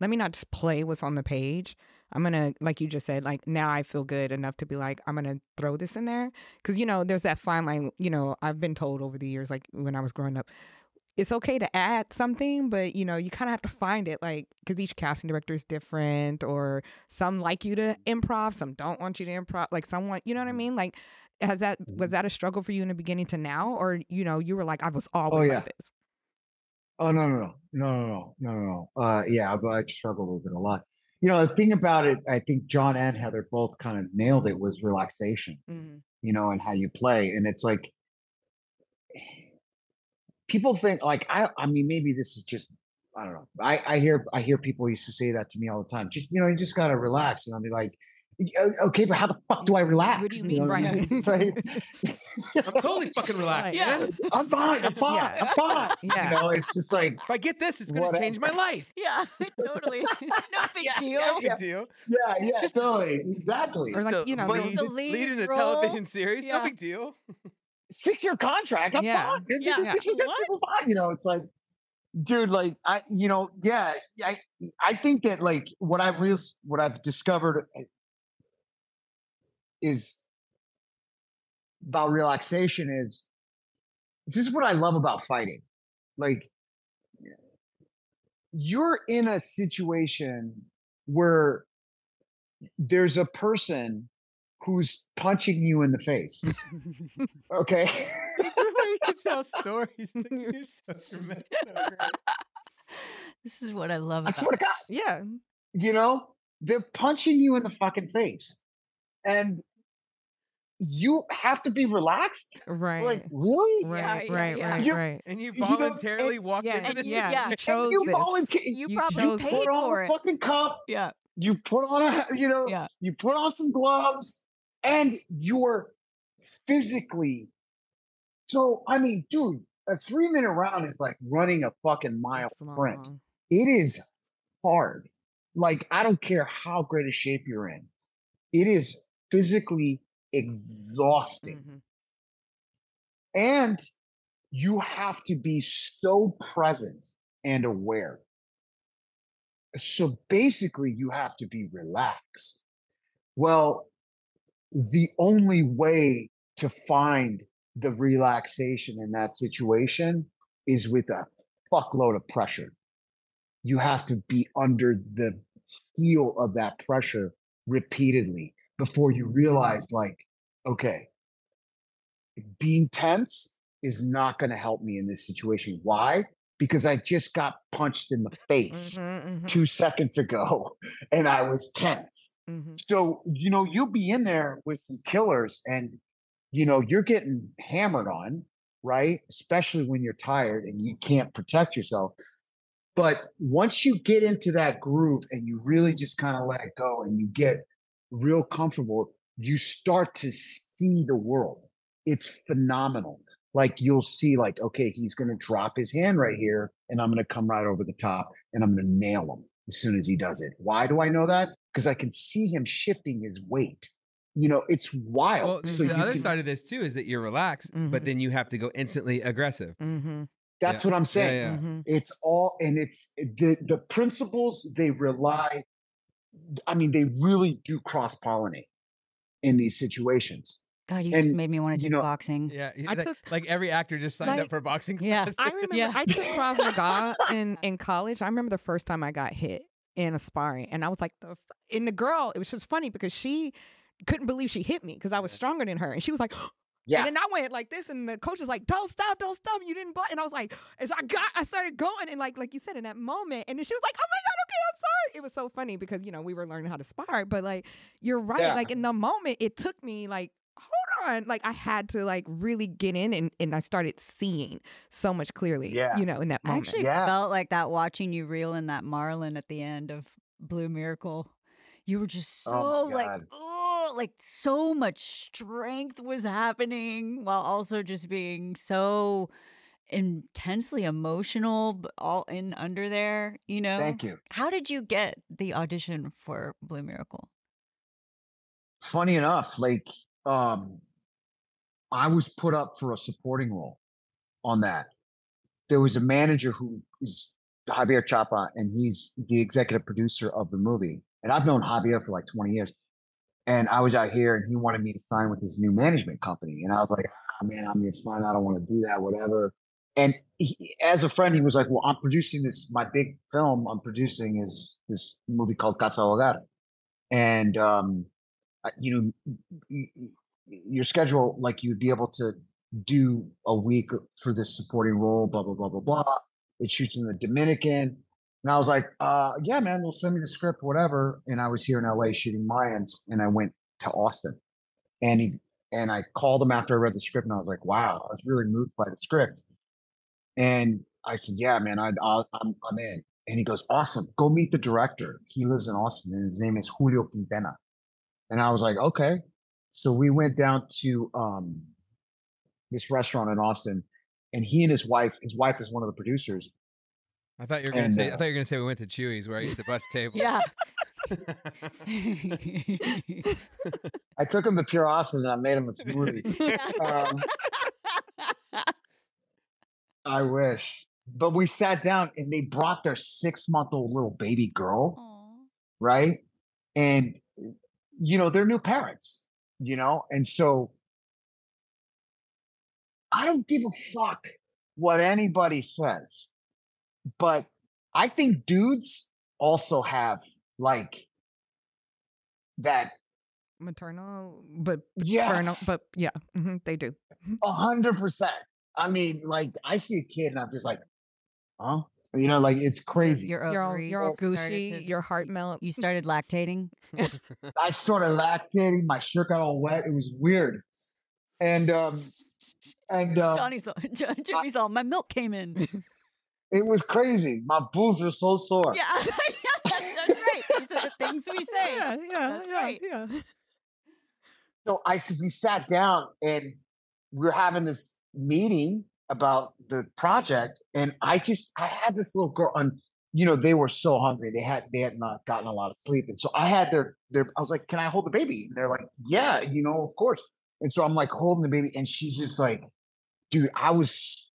Let me not just play what's on the page. I'm gonna, like you just said, like now I feel good enough to be like, I'm gonna throw this in there, because you know, there's that fine line. You know, I've been told over the years, like when I was growing up, it's okay to add something, but you know, you kind of have to find it, like because each casting director is different, or some like you to improv, some don't want you to improv. Like someone, you know what I mm. mean? Like, has that was mm. that a struggle for you in the beginning to now, or you know, you were like, I was oh, always yeah. like this. Oh no, no, no, no, no, no, no, no. Uh, yeah, but I struggled with it a lot. You know, the thing about it, I think John and Heather both kind of nailed it was relaxation. Mm-hmm. You know, and how you play, and it's like people think like I. I mean, maybe this is just I don't know. I I hear I hear people used to say that to me all the time. Just you know, you just gotta relax, and I'll be like, "O- Okay, but how the fuck do I relax? What do you mean, what I Brian? *laughs* It's just like- I'm totally fucking relaxed, Yeah. man. *laughs* I'm fine. I'm fine. Yeah. I'm fine. Yeah. You know, it's just like If I get this, it's gonna Whatever. change my life. *laughs* Yeah, totally. no big Yeah, deal. yeah, Big deal. Yeah, yeah, totally, exactly. Or like, you know, lead, lead lead in a television series, Yeah. no big deal. Six year contract. I'm Yeah. fine. This- Yeah. This is this is fine. You know, it's like, dude, like I, you know, yeah, I, I think that like what I've real, what I've discovered is about relaxation is this is what I love about fighting. Like you're in a situation where there's a person who's punching you in the face. Okay. the way you tell stories, *laughs* you're *laughs* so dramatic. This is what I love. I About swear to God, yeah, you know, they're punching you in the fucking face. And you have to be relaxed. right, Like, really? right, yeah, right, yeah. right, You- right. And you You know, voluntarily walked yeah, into this. yeah, yeah. You *laughs* And chose you this. volunteer. you, You probably chose paid put on for a it. fucking cup. Yeah, You put on a, you know, yeah. you put on some gloves and you're physically. So, I mean, dude, a three minute round is like running a fucking mile That's sprint. long. it is hard. Like, I don't care how great a shape you're in, it is physically exhausting. Mhm. And you have to be so present and aware. So basically, you have to be relaxed. Well, the only way to find the relaxation in that situation is with a fuckload of pressure. You have to be under the heel of that pressure repeatedly before you realize, like, okay, being tense is not going to help me in this situation. Why? Because I just got punched in the face Mhm, mhm, two seconds ago *laughs* and I was tense. mhm. So, you know, you'll be in there with some killers and, you know, you're getting hammered on, right? Especially when you're tired and you can't protect yourself. But once you get into that groove and you really just kind of let it go and you get real comfortable, you start to see the world. It's phenomenal. Like you'll see, like, okay, he's gonna drop his hand right here, and I'm gonna come right over the top and I'm gonna nail him as soon as he does it. Why do I know that? Because I can see him shifting his weight. You know, it's wild. Well, so the other can- side of this too is that you're relaxed, but mm-hmm. then you have to go instantly aggressive. Mm-hmm. That's Yeah. what I'm Yeah, saying. yeah. Mm-hmm. It's all and it's eh, the the principles they rely. I mean, they really do cross pollinate in these situations. God, you just made me want to you take know- boxing. Yeah, I like, took- like every actor just signed like- up for boxing. *laughs* Yeah. class. I *laughs* remember Yeah. I took Krav Maga in, *laughs* in college. I remember the first time I got hit in a sparring, and I was like, the f-. and the girl, it was just funny because she couldn't believe she hit me because I was stronger than her, and she was like. *gasps* Oh, Yeah. And then I went like this, and the coach was like, "Don't stop, don't stop! You didn't." Block. And I was like, and so I got, I started going, and like, like you said in that moment, and then she was like, "Oh my god, okay, I'm sorry." It was so funny because you know we were learning how to spar, but like you're right. Yeah. Like in the moment, it took me like, hold on, like I had to like really get in, and and I started seeing so much clearly. Yeah. You know, in that moment I actually Yeah. felt like that watching you reel in that Marlin at the end of Blue Miracle. You were just oh so Oh like, God. Oh, like so much strength was happening while also just being so intensely emotional, all in under there, you know? Thank you. How did you get the audition for Blue Miracle? Funny enough, like um, I was put up for a supporting role on that. There was a manager who is Javier Chapa, and he's the executive producer of the movie. And I've known Javier for like 20 years. And I was out here, and he wanted me to sign with his new management company. And I was like, "Ah, man, I'm your friend. I don't want to do that, whatever. And he, as a friend, he was like, well, I'm producing this. My big film I'm producing is this movie called Casa Hogar. And, um, you know, your schedule, like you'd be able to do a week for this supporting role, blah, blah, blah, blah, blah. It shoots in the Dominican. And I was like, uh, yeah, man, they'll send me the script, whatever. And I was here in LA shooting Mayans and I went to Austin. And he and I called him after I read the script and I was like, wow, I was really moved by the script. And I said, yeah, man, I, I, I'm, I'm in. And he goes, awesome. Go meet the director. He lives in Austin and his name is Julio Quintana. And I was like, okay. So we went down to um, this restaurant in Austin and he and his wife, his wife is one of the producers. I thought you were gonna And, say. I uh, thought you were gonna say we went to Chuy's where I used to bust *laughs* tables. Yeah. *laughs* I took him to Pure Austin and I made him a smoothie. um, *laughs* I wish. But we sat down and they brought their six month old little baby girl, right? And, you know, they're new parents, you know? And so I don't give a fuck what anybody says. But I think dudes also have like that maternal, but Yes. but yeah, hmm they do. A hundred percent. I mean, like I see a kid and I'm just like, huh? You know, like it's crazy. Your You're all, you're all started gushy. to- Your heart melt. You *laughs* started lactating. *laughs* I started lactating. My shirt got all wet. It was weird. And um, and *laughs* um, Johnny's all, Jo- Jimmy's all, my milk came in. It was crazy. My boobs were so sore. yeah, *laughs* yeah that's, that's right. These are the things we *laughs* say. Yeah, yeah, That's yeah, right. yeah. So I s- we sat down and we were having this meeting about the project, and I just I had this little girl, and you know they were so hungry. They had they had not gotten a lot of sleep, and so I had their their. I was like, "Can I hold the baby?" And they're like, "Yeah, you know, of course." And so I'm like holding the baby, and she's just like, "Dude, I was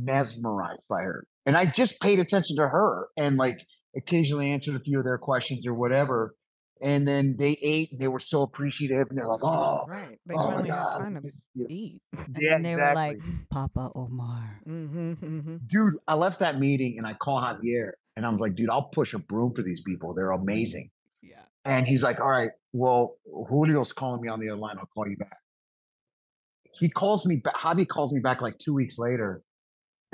mesmerized by her, and I just paid attention to her, and like occasionally answered a few of their questions or whatever." And then they ate, and they were so appreciative, and they're like, "Oh, Right. They oh finally had time to *laughs* Yeah. eat. And Yeah, they were like, exactly. Papa Omar. Mm-hmm, mm-hmm. dude, I left that meeting and I called Javier and I was like, dude, I'll push a broom for these people. They're amazing. Yeah. And he's like, all right, well, Julio's calling me on the other line. I'll call you back. He calls me back. Javi calls me back like two weeks later.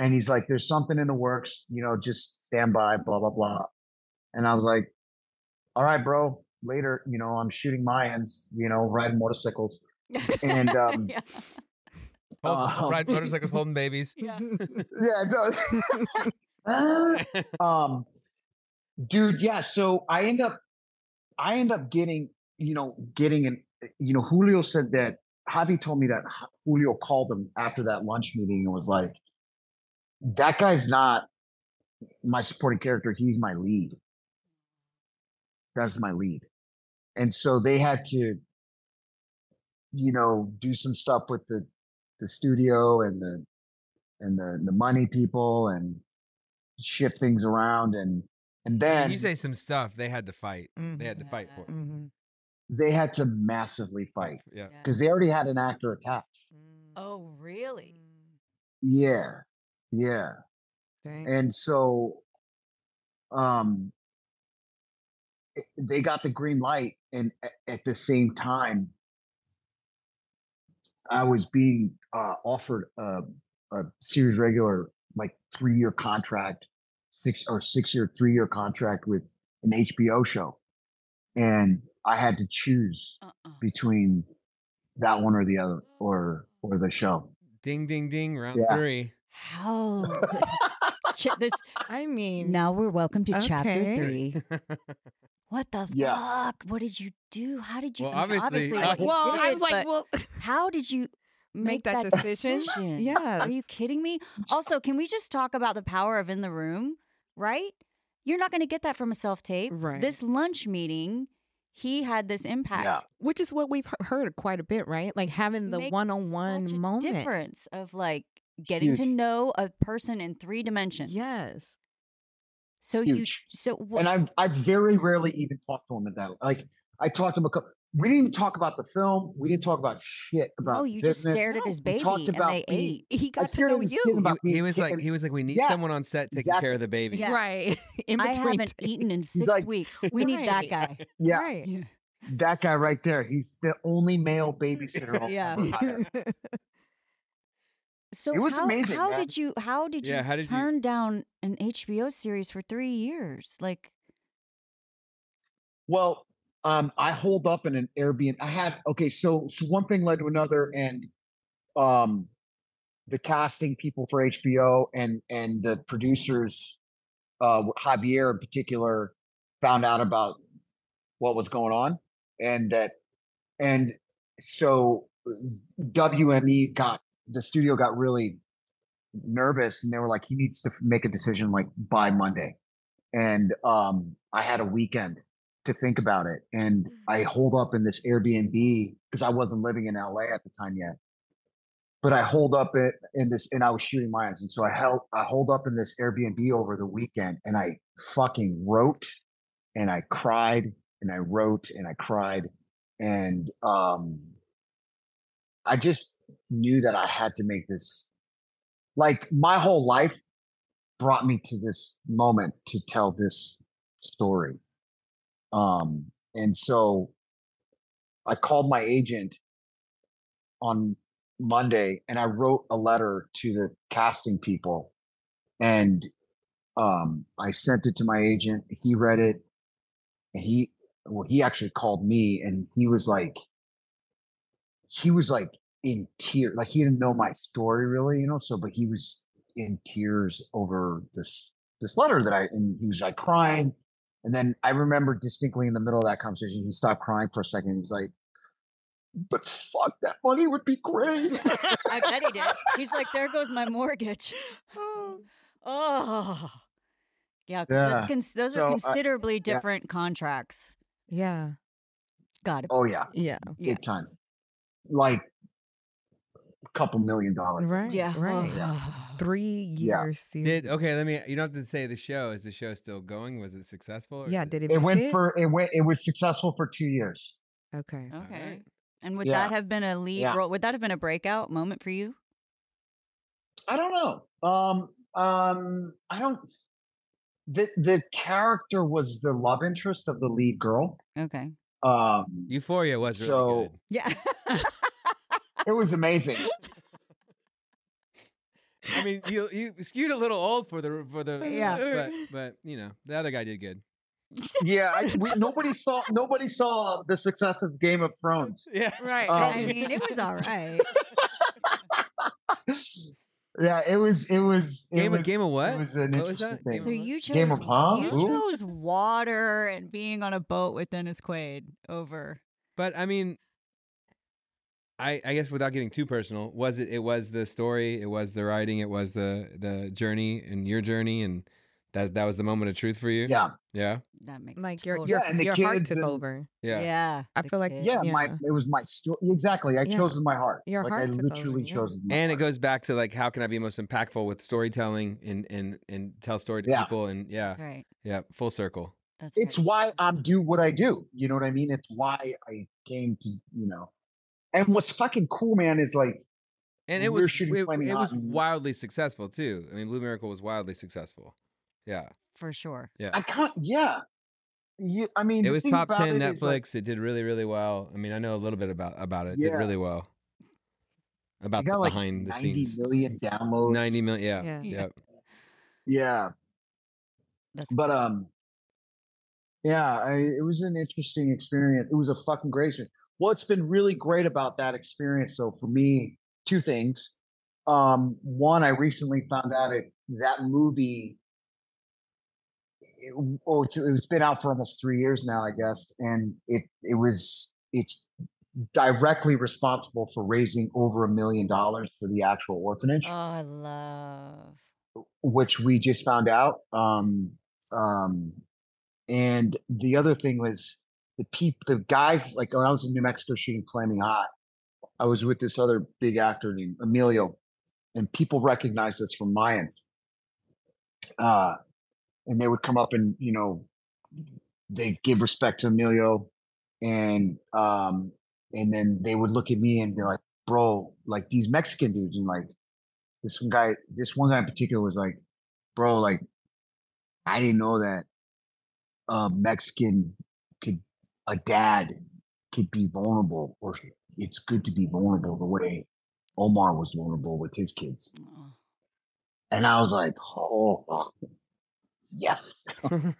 And he's like, there's something in the works, you know, just stand by, blah, blah, blah. And I was like, all right, bro, later, you know, I'm shooting Mayans, you know, riding motorcycles. And um, *laughs* yeah. Hold, Um, ride motorcycles holding babies. *laughs* Yeah. *laughs* yeah, it does. Um, dude, yeah. So I end up, I end up getting, you know, getting an, you know, Julio said that Javi told me that Julio called him after that lunch meeting and was like, "That guy's not my supporting character. He's my lead. That's my lead." And so they had to, you know, do some stuff with the the studio and the and the the money people and shift things around and and then you say some stuff they had to fight. They had to fight for. it. Mm-hmm. they had to massively fight Yeah. because they already had an actor attached. Oh, really? Yeah, yeah, Dang. and so, um, they got the green light, and at the same time, I was being uh, offered a, a series regular, like three year contract, six or six year, three year contract with an HBO show, and I had to choose Uh-uh. between that one or the other, or or the show. Ding ding ding round Yeah. three. How? *laughs* Ch- this, I mean, now we're welcome to chapter three. *laughs* What the Yeah. fuck? What did you do? How did you? Well, I mean, obviously- like, you well, I was like, well, *laughs* how did you make, Make that decision? Yeah, are you kidding me? Also, can we just talk about the power of in the room? Right? You're not going to get that from a self tape. Right. This lunch meeting, he had this impact. Yeah. which is what we've heard quite a bit, right? Like having the one-on-one moment. difference of like getting to know a person in three dimensions. Yes. So you so what and I've I've very rarely even talked to him at that. Like I talked to him a couple. We didn't even talk about the film. We didn't talk about shit oh, about. Oh, you just stared at his We baby talked and about they being- ate. He got to stared know you. about He, he being was like he was like we need Yeah, someone on set taking care of the baby. Yeah. Right. *laughs* In I between haven't takes. eaten in *laughs* six like- weeks. *laughs* We need that guy. yeah, Right. that guy right there. He's the only male babysitter. I'll Yeah. Ever hire. So It was how, amazing, How man. did you? How did you how did you- turn down an HBO series for three years? Like, Well, um, I hold up in an Airbnb. I had okay, so so one thing led to another, and um, the casting people for HBO and and the producers, uh, Javier in particular, found out about what was going on, and that, and so WME got the studio got really nervous, and they were like, he needs to make a decision like by Monday, and um, I had a weekend to think about it. And I hold up in this Airbnb because I wasn't living in LA at the time yet. But I hold up it in this, and I was shooting Mayans, and so I held I hold up in this Airbnb over the weekend, and I fucking wrote, and I cried, and I wrote, and I cried, and um, I just knew that I had to make this. Like my whole life brought me to this moment to tell this story. Um, and so I called my agent on Monday and I wrote a letter to the casting people and um I sent it to my agent. He read it and he well, he actually called me and he was like he was like in tears. Like he didn't know my story really, you know, so but he was in tears over this this letter that I and he was like crying. And then I remember distinctly in the middle of that conversation, he stopped crying for a second. He's like, but fuck, that money would be great. *laughs* I bet he did. He's like, there goes my mortgage. *laughs* oh, yeah. 'cause That's Yeah. cons- those So, are uh, considerably yeah. different contracts. Yeah. Got it. oh yeah, Yeah. Yeah. big time. Like a couple million dollars. Right. Yeah. Right. *sighs* Three Yeah. years. Did okay? Let me. You don't have to say the show. Is the show still going? Was it successful? or Yeah. Did it? It went it? for it went it was successful for two years. Okay. Okay. right. And would Yeah. that have been a lead Yeah. role? Would that have been a breakout moment for you? I don't know. Um, um, I don't. The the character was the love interest of the lead girl. Okay. Um, Euphoria was really So- good. Yeah. *laughs* it was amazing. I mean, you you skewed a little old for the for the Yeah. but but you know the other guy did good. Yeah, I, we, *laughs* nobody saw nobody saw the success of Game of Thrones. Yeah, right. Um, I mean, it was all right. *laughs* yeah, it was. It was. It Game of was, game of what? It was an What was interesting that? thing. So you chose Game of huh? you chose water and being on a boat with Dennis Quaid over. But I mean, I I guess without getting too personal, was it? It was the story. It was the writing. It was the the journey and your journey, and that that was the moment of truth for you. Yeah, Yeah. That makes Like your your, Yeah, and the your heart kids took and- over. Yeah. yeah. I feel like- kid. yeah. My Yeah. it was my story. Exactly. I Yeah. chose with my heart. Your like I heart took over, literally yeah. chose. with my And it goes back to like how can I be most impactful with storytelling and and and tell story to Yeah. people and yeah That's right. yeah full circle. That's it's right. why I'm do what I do. You know what I mean? It's why I came to you know. And what's fucking cool, man, is like And it We're was shooting it, Flamin' it Hot was and- wildly successful too. I mean, Blue Miracle was wildly successful. Yeah, for sure. yeah. I can't. Yeah, yeah. I mean, it was top ten it Netflix. like, it did really really well. I mean, I know a little bit about about it. It did really well. it About the like behind the scenes. million downloads. 90 million. Yeah. Yeah. Yeah. Yeah, That's but um, yeah, I, it was an interesting experience. It was a fucking great experience. What's been really great about that experience, though, for me, two things. Um, one, I recently found out it that movie. It, oh, it's, it's been out for almost three years now, I guess, and it it was it's directly responsible for raising over a million dollars for the actual orphanage oh, I love. which we just found out. Um, um, and the other thing was the peop, the guys. Like when I was in New Mexico shooting Flamin' Hot, I was with this other big actor named Emilio, and people recognized us from Mayans. Uh, and they would come up and you know, they give respect to Emilio, and um, and then they would look at me and be like, "Bro, like these Mexican dudes," and like this one guy, this one guy in particular was like, bro, like, I didn't know that a Mexican a dad could be vulnerable, or it's good to be vulnerable the way Omar was vulnerable with his kids. Oh. And I was like, oh, yes.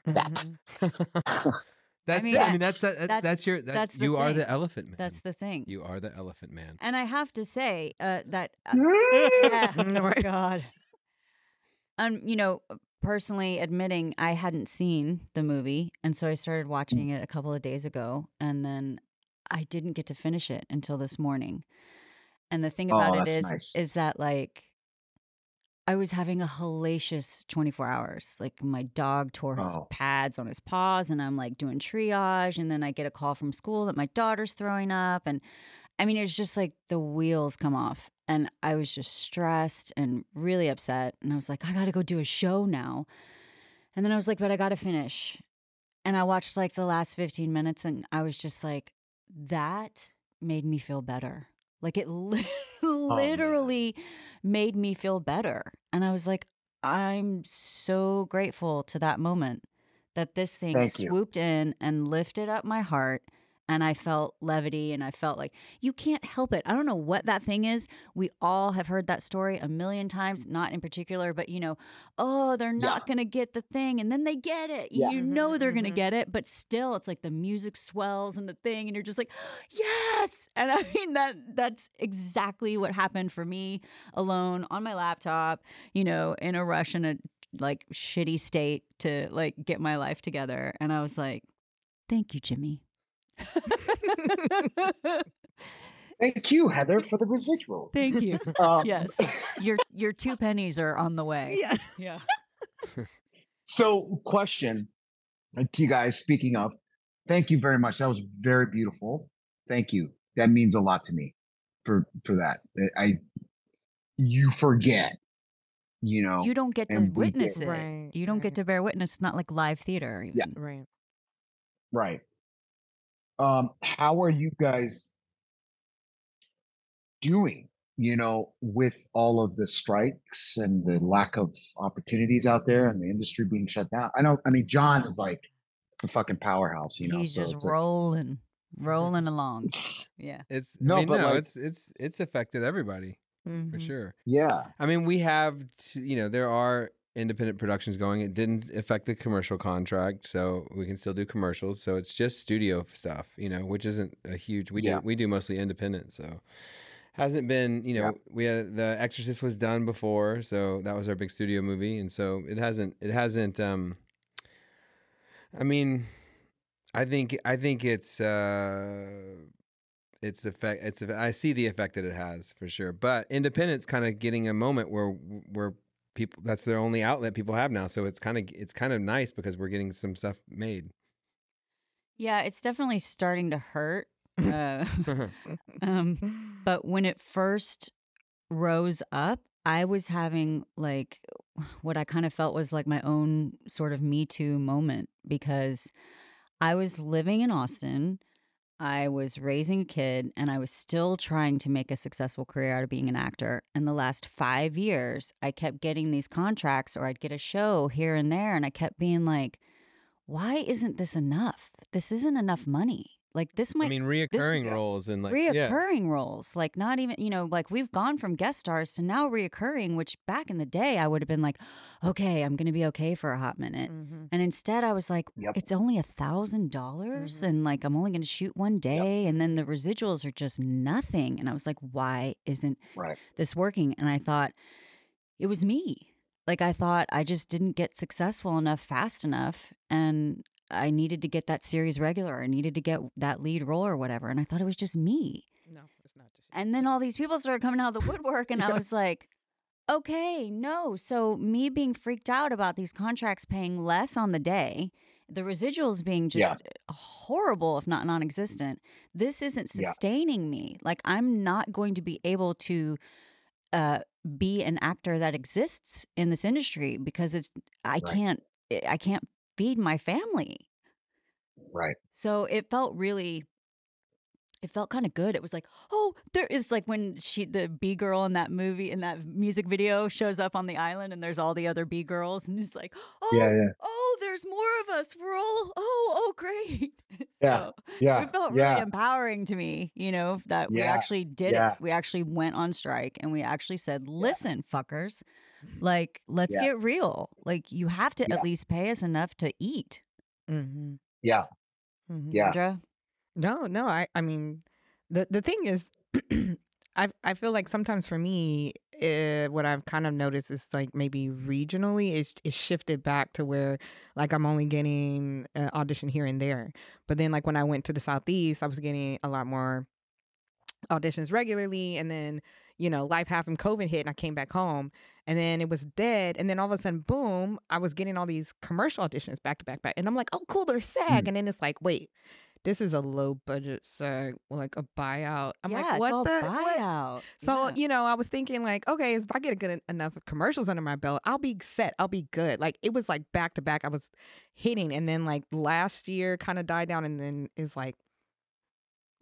that. *laughs* That's. I mean, mean, I mean that's- that's that, that's- that's, your. That, that's the you are the elephant man. That's the thing. You are the elephant man. And I have to say uh, that. Uh, yeah, *laughs* *laughs* oh Right. God. Um, you know, personally admitting I hadn't seen the movie, and so I started watching it a couple of days ago, and then I didn't get to finish it until this morning. And the thing Oh, about it that's is, nice. is that like. I was having a hellacious 24 hours. Like my dog tore his Oh. pads on his paws and I'm like doing triage and then I get a call from school that my daughter's throwing up and I mean it's just like the wheels come off and I was just stressed and really upset and I was like I got to go do a show now. And then I was like but I got to finish. And I watched like the last 15 minutes and I was just like that made me feel better. Like it li- *laughs* Oh, literally made me feel better. And I was like, I'm so grateful to that moment that this thing Thank you. swooped in and lifted up my heart. And I felt levity and I felt like you can't help it. I don't know what that thing is. We all have heard that story a million times, not in particular, but you know, oh, they're not Yeah. going to get the thing. And then they get it. Yeah. You know, they're going to mm-hmm. get it. But still, it's like the music swells and the thing. And you're just like, yes. And I mean, that that's exactly what happened for me alone on my laptop, you know, in a rush in a like shitty state to like get my life together. And I was like, thank you, Jimmy. Thank you, Heather, for the residuals. Thank you. Um, yes. Your your two pennies are on the way. Yeah. Yeah. So, question uh, to you guys. Speaking of, thank you very much. That was very beautiful. Thank you. That means a lot to me for for that. I, I you forget, you know. You don't get to and we witness it. Right, You don't right. get to bear witness. It's not like live theater. Yeah. Right. Right. Um, how are you guys doing, you know, with all of the strikes and the lack of opportunities out there and the industry being shut down? I know, I mean, John is like a fucking powerhouse, you know. He's so just it's like- rolling, rolling along. Yeah. It's No, I mean, but, no, like- it's it's it's affected everybody for Mhm. sure. yeah. I mean, we have, t- you know, there are independent productions going. It didn't affect the commercial contract, so we can still do commercials. So it's just studio stuff, you know, which isn't a huge. We Yeah. do we do mostly independent. So, hasn't been you know Yep. we had, the exorcist was done before so that was our big studio movie and so it hasn't it hasn't um i mean i think i think it's uh it's effect it's i see the effect that it has for sure but independent's kind of getting a moment where where people that's their only outlet people have now so it's kind of it's kind of nice because we're getting some stuff made Yeah, it's definitely starting to hurt. Uh, *laughs* *laughs* um, but when it first rose up, I was having like what I kind of felt was like my own sort of Me Too moment because I was living in Austin. I was raising a kid and I was still trying to make a successful career out of being an actor. And the last five years, I kept getting these contracts or I'd get a show here and there. And I kept being like, why isn't this enough? This isn't enough money. Like, this might i mean this- reoccurring roles and like yeah reoccurring roles like not even you know like we've gone from guest stars to now reoccurring which back in the day i would have been like okay i'm gonna be okay for a hot minute Mhm. and instead i was like Yep. it's only a thousand dollars Mhm. and like i'm only gonna shoot one day and then the residuals are just nothing and i was like why isn't Right. this working and i thought it was me like i thought i just didn't get successful enough fast enough and i needed to get that series regular i needed to get that lead role or whatever and i thought it was just me No, it's not just. and then all these people started coming out of the woodwork and i *laughs* was like okay no so me being freaked out about these contracts paying less on the day the residuals being just Yeah. horrible if not non-existent this isn't Yeah. sustaining me like i'm not going to be able to uh be an actor that exists in this industry because it's i Right. can't i can't feed my family Right. so it felt really it felt kind of good. It was like, oh, there is like when she the B girl in that movie in that music video shows up on the island and there's all the other B girls and it's like, oh, Yeah, yeah. oh, there's more of us. We're all oh, oh, great. *laughs* Yeah, So Yeah. it felt really yeah. empowering to me, you know, that we actually did yeah. it. We actually went on strike and we actually said, listen, fuckers, like let's Yeah. get real. Like you have to Yeah. at least pay us enough to eat. Mm-hmm. Yeah. Mm-hmm. Yeah. Andra? No, no. I, I mean, the the thing is, *clears throat* I I feel like sometimes for me, uh, what I've kind of noticed is like maybe regionally it's it's shifted back to where like I'm only getting an audition here and there, but then like when I went to the southeast, I was getting a lot more auditions regularly, and then you know life happened, COVID hit, and I came back home, and then it was dead, and then all of a sudden, boom, I was getting all these commercial auditions back to back back, and I'm like, oh cool, they're SAG, mm. and then it's like, wait. This is a low budget SAG, like a buyout. I'm yeah, like, what the what? buyout. So, Yeah. you know, I was thinking like, okay, if I get a good enough commercials under my belt, I'll be set. I'll be good. Like it was like back to back. I was hitting and then like last year kind of died down and then is like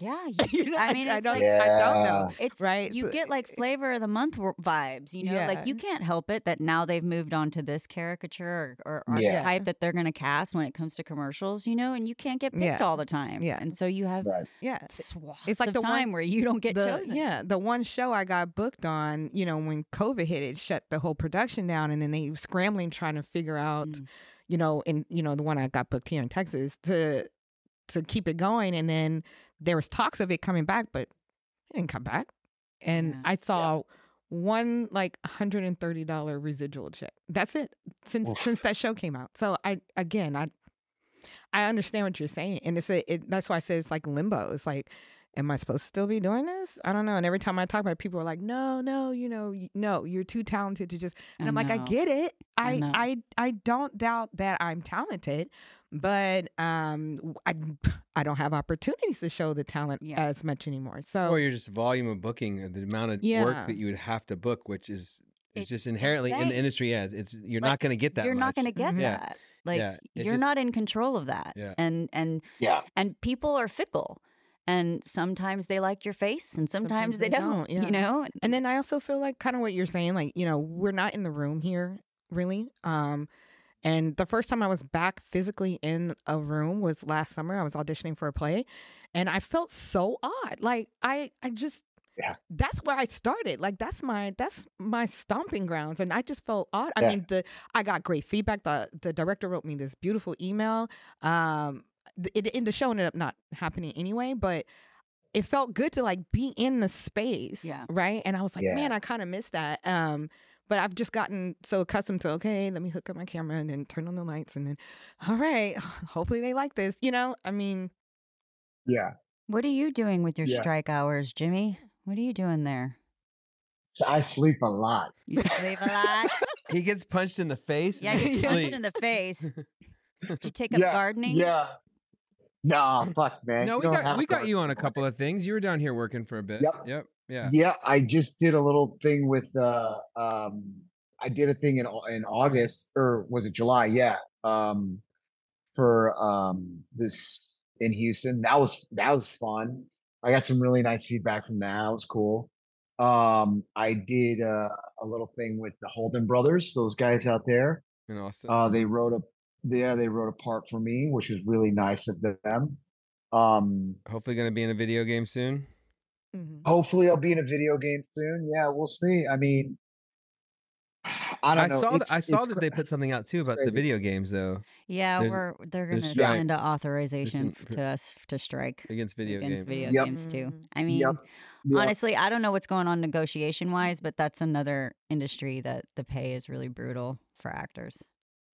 Yeah, *laughs* You you, know, I mean, I it's don't like Yeah. I don't know. it's right? You get like flavor of the month vibes, you know. Like you can't help it that now they've moved on to this caricature or, or Yeah. archetype that they're going to cast when it comes to commercials, you know. And you can't get picked Yeah. all the time, Yeah. And so you have Right. yeah. swaths it's like of the one- time where you don't get the, chosen. Yeah, the one show I got booked on, you know, when COVID hit, it shut the whole production down, and then they were scrambling trying to figure out, Mm. you know, and you know the one I got booked here in Texas to to keep it going, and then there was talks of it coming back, but it didn't come back, and Yeah. I saw one like hundred and thirty dollar residual check. That's it since Oof. since that show came out. So I again I I understand what you're saying, and it's a it, that's why I say it's like limbo. It's like, am I supposed to still be doing this? I don't know. And every time I talk about, it, people are like, no, no, you know, no, you're too talented to just. And I I'm like, I get it. I I. I I don't doubt that I'm talented, but um, I, *sighs* I don't have opportunities to show the talent Yeah. as much anymore. So or you're just volume of booking, the amount of Yeah. work that you would have to book, which is it's, It's just inherently in the industry. Yeah, it's you're Like, not going to get that. You're not going to get Mhm. Yeah. that. Like Yeah, it's you're just- not in control of that. Yeah. And and Yeah. and people are fickle. And sometimes they like your face and sometimes, Sometimes they, they don't, don't, yeah. you know? And then I also feel like kind of what you're saying, like, you know, we're not in the room here really. Um and the first time I was back physically in a room was last summer. I was auditioning for a play and I felt so odd. Like I I just Yeah. That's where I started. Like that's my that's my stomping grounds and I just felt odd. I Yeah. mean the I got great feedback. The the director wrote me this beautiful email. Um th- it, in the show ended up not happening anyway, but it felt good to like be in the space. Yeah. Right. And I was like, Yeah. man, I kind of miss that. Um, but I've just gotten so accustomed to okay, let me hook up my camera and then turn on the lights and then, all right, *laughs* hopefully they like this. You know, I mean, Yeah. What are you doing with your Yeah. strike hours, Jimmy? What are you doing there? So I sleep a lot. You sleep a lot. *laughs* He gets punched in the face. Yeah, he gets punched in the face. *laughs* Did you take up yeah. gardening? Yeah. Nah, fuck, man. No, we got we got you on a couple of things. You were down here working for a bit. Yep. Yep. Yeah. Yeah, I just did a little thing with uh um I did a thing in in August or was it July? Yeah. Um for um this in Houston. That was that was fun. I got some really nice feedback from that. That was cool. Um I did uh, a little thing with the Holden brothers, those guys out there. In Austin. Uh they wrote a yeah, they wrote a part for me, which was really nice of them. Um Hopefully, going to be in a video game soon. mhm. Hopefully, I'll be in a video game soon. Yeah, we'll see. I mean, *sighs* I don't know. saw that I saw it's that they put something out too about the video games though Yeah, There's- we're they're gonna strike. send an authorization an- f- to us to strike against video against games. video Yep. games too. Mm. I mean, Yep. Yeah. honestly, I don't know what's going on negotiation wise, but that's another industry that the pay is really brutal for actors.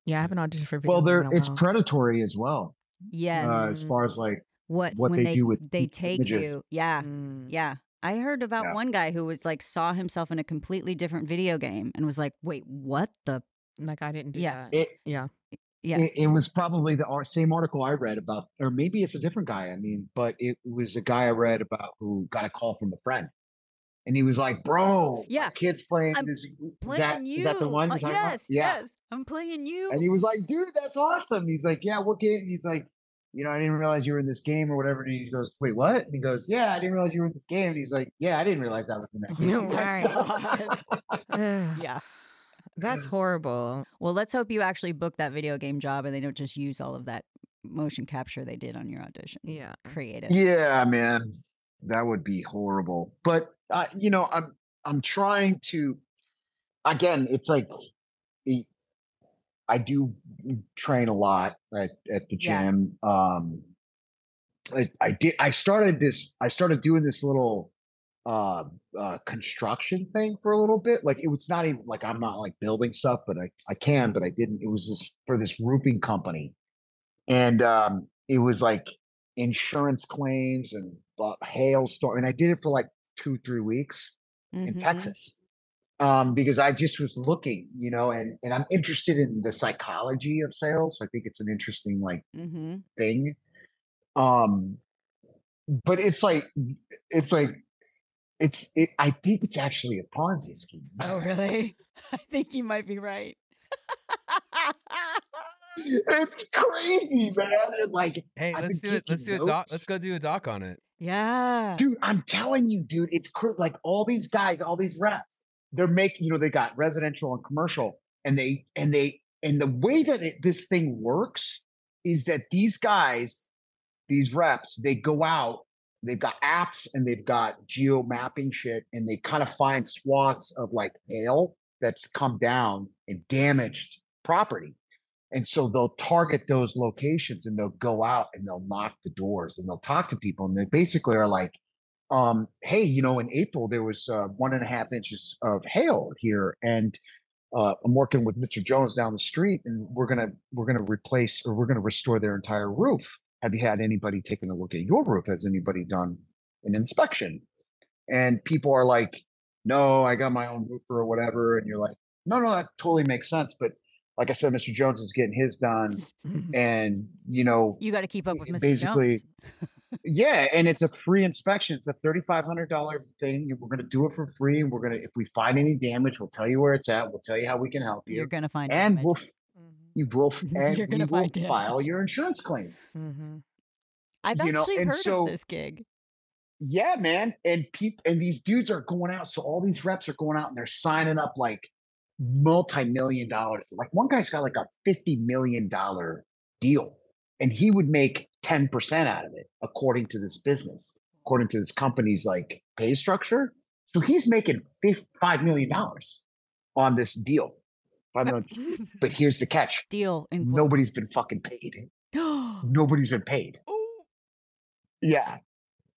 Yeah, I haven't auditioned for video. Well, game they're it's while. predatory as well. Yeah, Uh, as far as like what what when they they do with they take images. you. Yeah. Mm. Yeah. I heard about Yeah. one guy who was like saw himself in a completely different video game and was like, "Wait, what the Like I didn't do Yeah. that. it. yeah. yeah." It, it was probably the same article I read about, or maybe it's a different guy. I mean, but it was a guy I read about who got a call from a friend, and he was like, "Bro, Yeah. kid's playing I'm this. playing that, you. is that the one? Uh, you're talking about?" yes, Yeah. yes. I'm playing you. And he was like, dude, that's awesome. He's like, yeah, what game? He's like, you know, I didn't realize you were in this game or whatever. And he goes, wait, what? And he goes, yeah, I didn't realize you were in this game. And he's like, yeah, I didn't realize that was in that game. *laughs* Right. *laughs* *laughs* Ugh, yeah. That's horrible. Well, let's hope you actually book that video game job and they don't just use all of that motion capture they did on your audition. Yeah. Creative. yeah, man, that would be horrible. But uh, you know, I'm I'm trying to. Again, it's like I do train a lot at at the Yeah. gym. Um, I, I did. I started this. I started doing this little uh, uh construction thing for a little bit. Like it was not even like I'm not like building stuff, but I I can, but I didn't. It was this for this roofing company, and um, it was like insurance claims and uh, hailstorm, and I did it for like two three weeks in Mhm. Texas. Um, because I just was looking, you know, and and I'm interested in the psychology of sales. I think it's an interesting like mm-hmm. thing. Um, but it's like it's like it's it, I think it's actually a Ponzi scheme. *laughs* Oh, really? *laughs* I think you might be right. *laughs* it's crazy, man. And like, Hey, let's do it. Let's do a doc. Let's go do a doc on it. Yeah. dude, I'm telling you, dude, it's cr- like all these guys, all these reps, they're making, you know, they got residential and commercial, and they and they and the way that it, this thing works is that these guys, these reps, they go out, they've got apps and they've got geo mapping shit, and they kind of find swaths of like hail that's come down and damaged property. And so they'll target those locations and they'll go out and they'll knock the doors and they'll talk to people. And they basically are like, um, hey, you know, in April there was uh, one and a half inches of hail here. And uh, I'm working with Mr. Jones down the street and we're gonna we're gonna replace or we're gonna restore their entire roof. Have you had anybody taking a look at your roof? Has anybody done an inspection? And people are like, no, I got my own roofer or whatever. And you're like, no, no, that totally makes sense. But like I said, Mr. Jones is getting his done. And, you know, You got to keep up with Mr. basically, Jones. *laughs* yeah. And it's a free inspection. It's a $3,500 thing. We're going to do it for free. And we're going to, if we find any damage, we'll tell you where it's at. We'll tell you how we can help you. You're going to find and damage. we'll, f- you will, *laughs* and You're gonna will find damage. file your insurance claim. Mm-hmm. I've you know, actually and heard so- of this gig. Yeah, man. And peep, and these dudes are going out. So all these reps are going out and they're signing up like multi-million dollar. Like one guy's got like a $50 million deal. And he would make 10% out of it, according to this business, according to this company's like pay structure. So he's making fif- $5 million on this deal. Five million. *laughs* But here's the catch. Deal in. Nobody's been fucking paid. *gasps* Nobody's been paid. Oh. Yeah.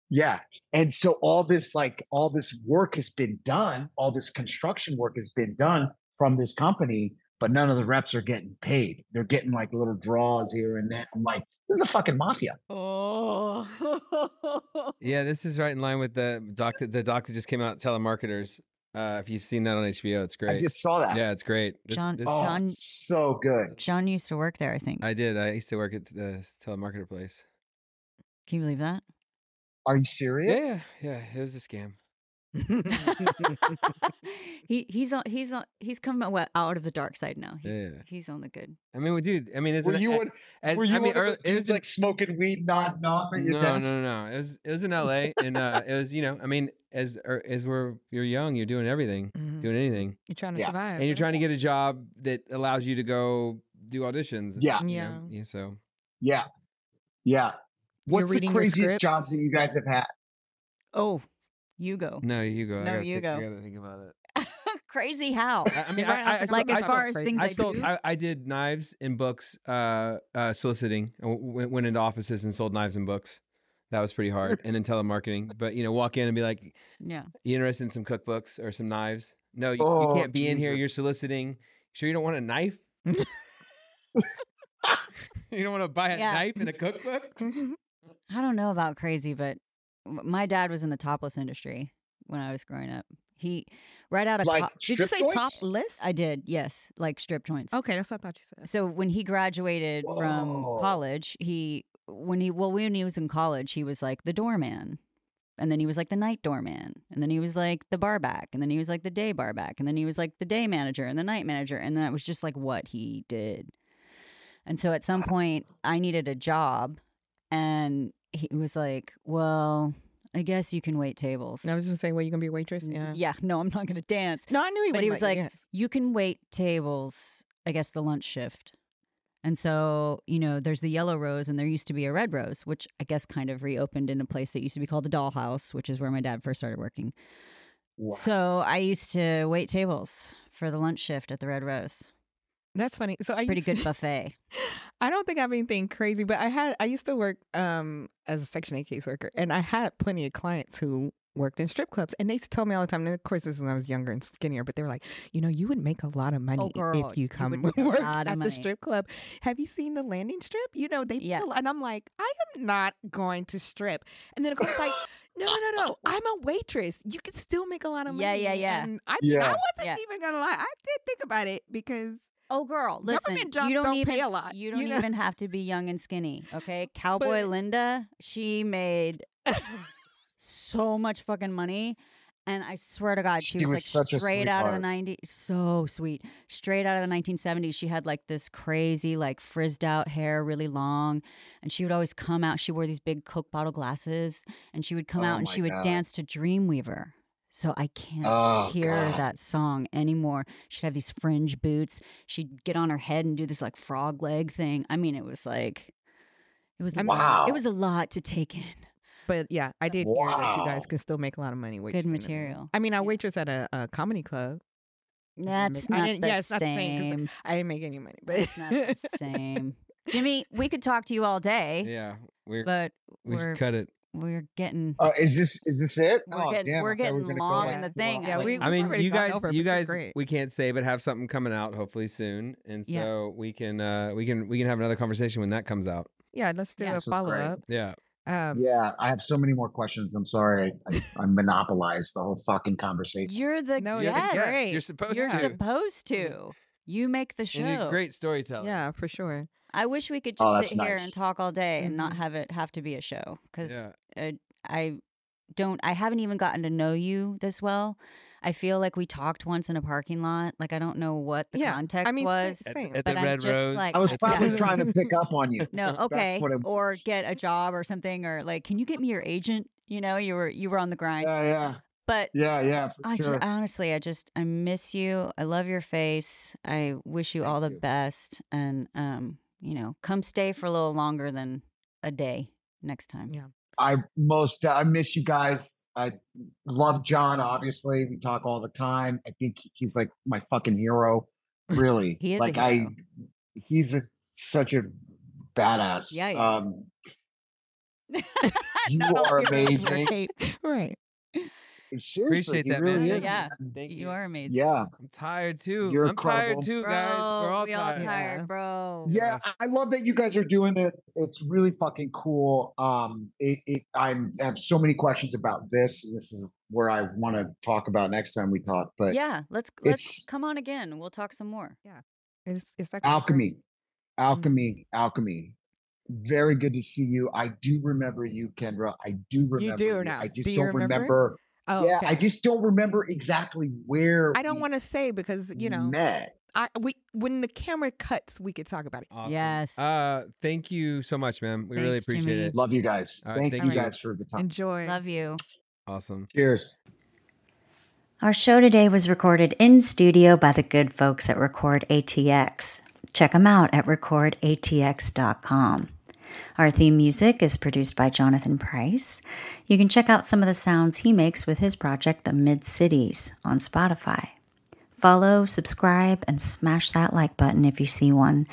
Yeah. And so all this like all this work has been done, all this construction work has been done from this company, but none of the reps are getting paid. They're getting like little draws here and there. I'm like, this is a fucking mafia. Oh. *laughs* Yeah, this is right in line with the doc. that- The doc that just came out, telemarketers. Uh, if you've seen that on HBO, it's great. I just saw that. yeah, it's great. This- John- this- Oh, Sean- so good. John used to work there, I think. I did. I used to work at the telemarketer place. Can you believe that? Are you Yeah, serious? yeah, yeah. It was a scam. *laughs* he he's on he's on he's come out out of the dark side now. He's, Yeah. he's on the good. I mean, dude. I mean, it's Were an- you one, as- were you I mean, one early- the it was like smoking weed, not not. at your no, desk? no, no, no. It was it was in L.A. and uh, it was you know, I mean, as er, as we're you're young, you're doing everything, Mhm. doing anything, You're trying to Yeah. survive. and you're trying to get a job that allows you to go do auditions. and, Yeah. you know, Yeah. yeah. So Yeah. Yeah. What's the craziest jobs that you guys have had? Oh, you go. no, you go. No, you think, go. I gotta think about it. *laughs* Crazy how? I, I mean, I, I, I like still- as I far as crazy. things I I, still do. I, I did knives and books uh, uh, soliciting. I w- went, went into offices and sold knives and books. That was pretty hard. and then telemarketing. But you know, walk in and be like, yeah. "You interested in some cookbooks or some knives?" No, you, Oh, you can't be in here. You're soliciting. Sure, you don't want a knife. *laughs* *laughs* you don't want to buy a Yeah. knife and a cookbook. I don't know about crazy, but m- my dad was in the topless industry when I was growing up. He right out of Like co- Did you say joints? top list? I did, yes, like strip joints. Okay, that's what I thought you said. So when he graduated from college, he when he well when he was in college, he was like the doorman. And then he was like the night doorman. And then he was like the barback. And then he was like the day barback. And then he was like the day manager and the night manager. And that was just like what he did. And so at some point I needed a job and he was like, Well, I guess you can wait tables. And I was just gonna say, well, you gonna be a waitress? Yeah. Yeah, no, I'm not gonna dance. No, I knew he But was. he was like, yes. you can wait tables, I guess, the lunch shift. And so, you know, there's the yellow rose and there used to be a red rose, which I guess kind of reopened in a place that used to be called the dollhouse, which is where my dad first started working. Wow. So I used to wait tables for the lunch shift at the red rose. That's funny. So It's I a pretty used- good buffet. *laughs* I don't think I have anything crazy, but I had I used to work um as a Section 8 caseworker, and I had plenty of clients who worked in strip clubs, and they used to tell me all the time. And of course, this is when I was younger and skinnier, but they were like, you know, you would make a lot of money girl, if you you come would *laughs* make a work at money." the strip club. Have you seen the landing strip? You know, they Yeah. and I'm like, I am not going to strip. And then it goes like. *laughs* No, no, no! I'm a waitress. You can still make a lot of money. Yeah, yeah, yeah. And I, I wasn't Yeah. even gonna lie. I did think about it because Oh, girl, listen, Government jobs you don't, don't even pay a lot, You you don't know? even have to be young and skinny, okay? *laughs* Cowboy But- Linda, she made *laughs* so much fucking money. And I swear to God, she, She was, was like straight out of the 90s. So sweet. Straight out of the 1970s. She had like this crazy, like frizzed out hair, really long. And she would always come out. She wore these big Coke bottle glasses. And she would come Oh out and she would dance to Dreamweaver. So I can't Oh, hear God. that song anymore. She'd have these fringe boots. She'd get on her head and do this like frog leg thing. I mean, it was like, it was, I mean- Wow. it was a lot to take in. But yeah, I did hear that you guys Wow. can still make a lot of money. Good material. I mean, I waitress at a, a comedy club. That's make- not didn't- the yeah, it's not the same. I didn't make any money, but It's not the same. Jimmy, we could talk to you all day, Yeah, we're but we we're should cut it. We're getting Uh, is this is this it? We're oh, getting- damn, we're I thought we getting long in the thing. hours. Yeah, we- I mean, you guys, over, you but this is guys, we can't say, but have something coming out hopefully soon, and so Yeah. we can, uh we can, we can have another conversation when that comes out. yeah, let's do Yeah. a This follow up. Yeah, Um, Yeah, I have so many more questions. I'm sorry, I, I, I monopolized the whole fucking conversation. You're the No, You're the guest. guest. great. You're supposed You're to. supposed to. You make the And you're a show. great storyteller. yeah, for sure. I wish we could Oh, just that's sit here and talk all day and not Mhm. have it have to be a show because Yeah. Uh, I don't. I haven't even gotten to know you this well. I feel like we talked once in a parking lot. Like I don't know what the Yeah, I context mean, was. sa- same. At but the I'm Red Rose. like- I was Yeah. probably trying to pick up on you. No, *laughs* okay, or get a job or something, or like, can you get me your agent? You know, you were you were on the grind, Yeah, yeah, but yeah, yeah. For I ju- honestly, I just I miss you. I love your face. I wish you all the you. best, and um, you know, come stay for a little longer than a day next time. Yeah. I most I miss you guys. I love John. Obviously, we talk all the time. I think he's like my fucking hero. *laughs* Really, He is a like hero. I. He's a, such a badass. Yeah. Um, *laughs* You are amazing. right. Seriously, Appreciate that, really man. is. Yeah, Thank you you. are amazing. Yeah. I'm tired too. You're I'm tired incredible. too, Bro, guys. We're all we all tired. tired, Yeah. bro. Yeah, I I love that you guys are doing it. It's really fucking cool. Um, it, it I'm, I have so many questions about this. This is where I want to talk about next time we talk. But yeah, let's let's come on again. We'll talk some more. Yeah, it's it's actually great. alchemy, alchemy, alchemy. Very good to see you. I do remember you, Kendra. I do remember do you. not? I just do don't remember? remember. Oh, yeah, okay. I just don't remember exactly where. I don't want to say because you know met. I we when the camera cuts we could talk about it. Awesome. Yes. Uh, thank you so much, man. We really appreciate Jimmy. it. Love you guys. All right, Thank thank you you. guys for the time. Enjoy. Love you. Awesome. Cheers. Our show today was recorded in studio by the good folks at Record ATX. Check them out at recordatx.com. Our theme music is produced by Jonathan Price. You can check out some of the sounds he makes with his project, The Mid Cities, on Spotify. Follow, subscribe, and smash that like button if you see one.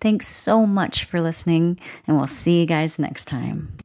Thanks so much for listening, and we'll see you guys next time.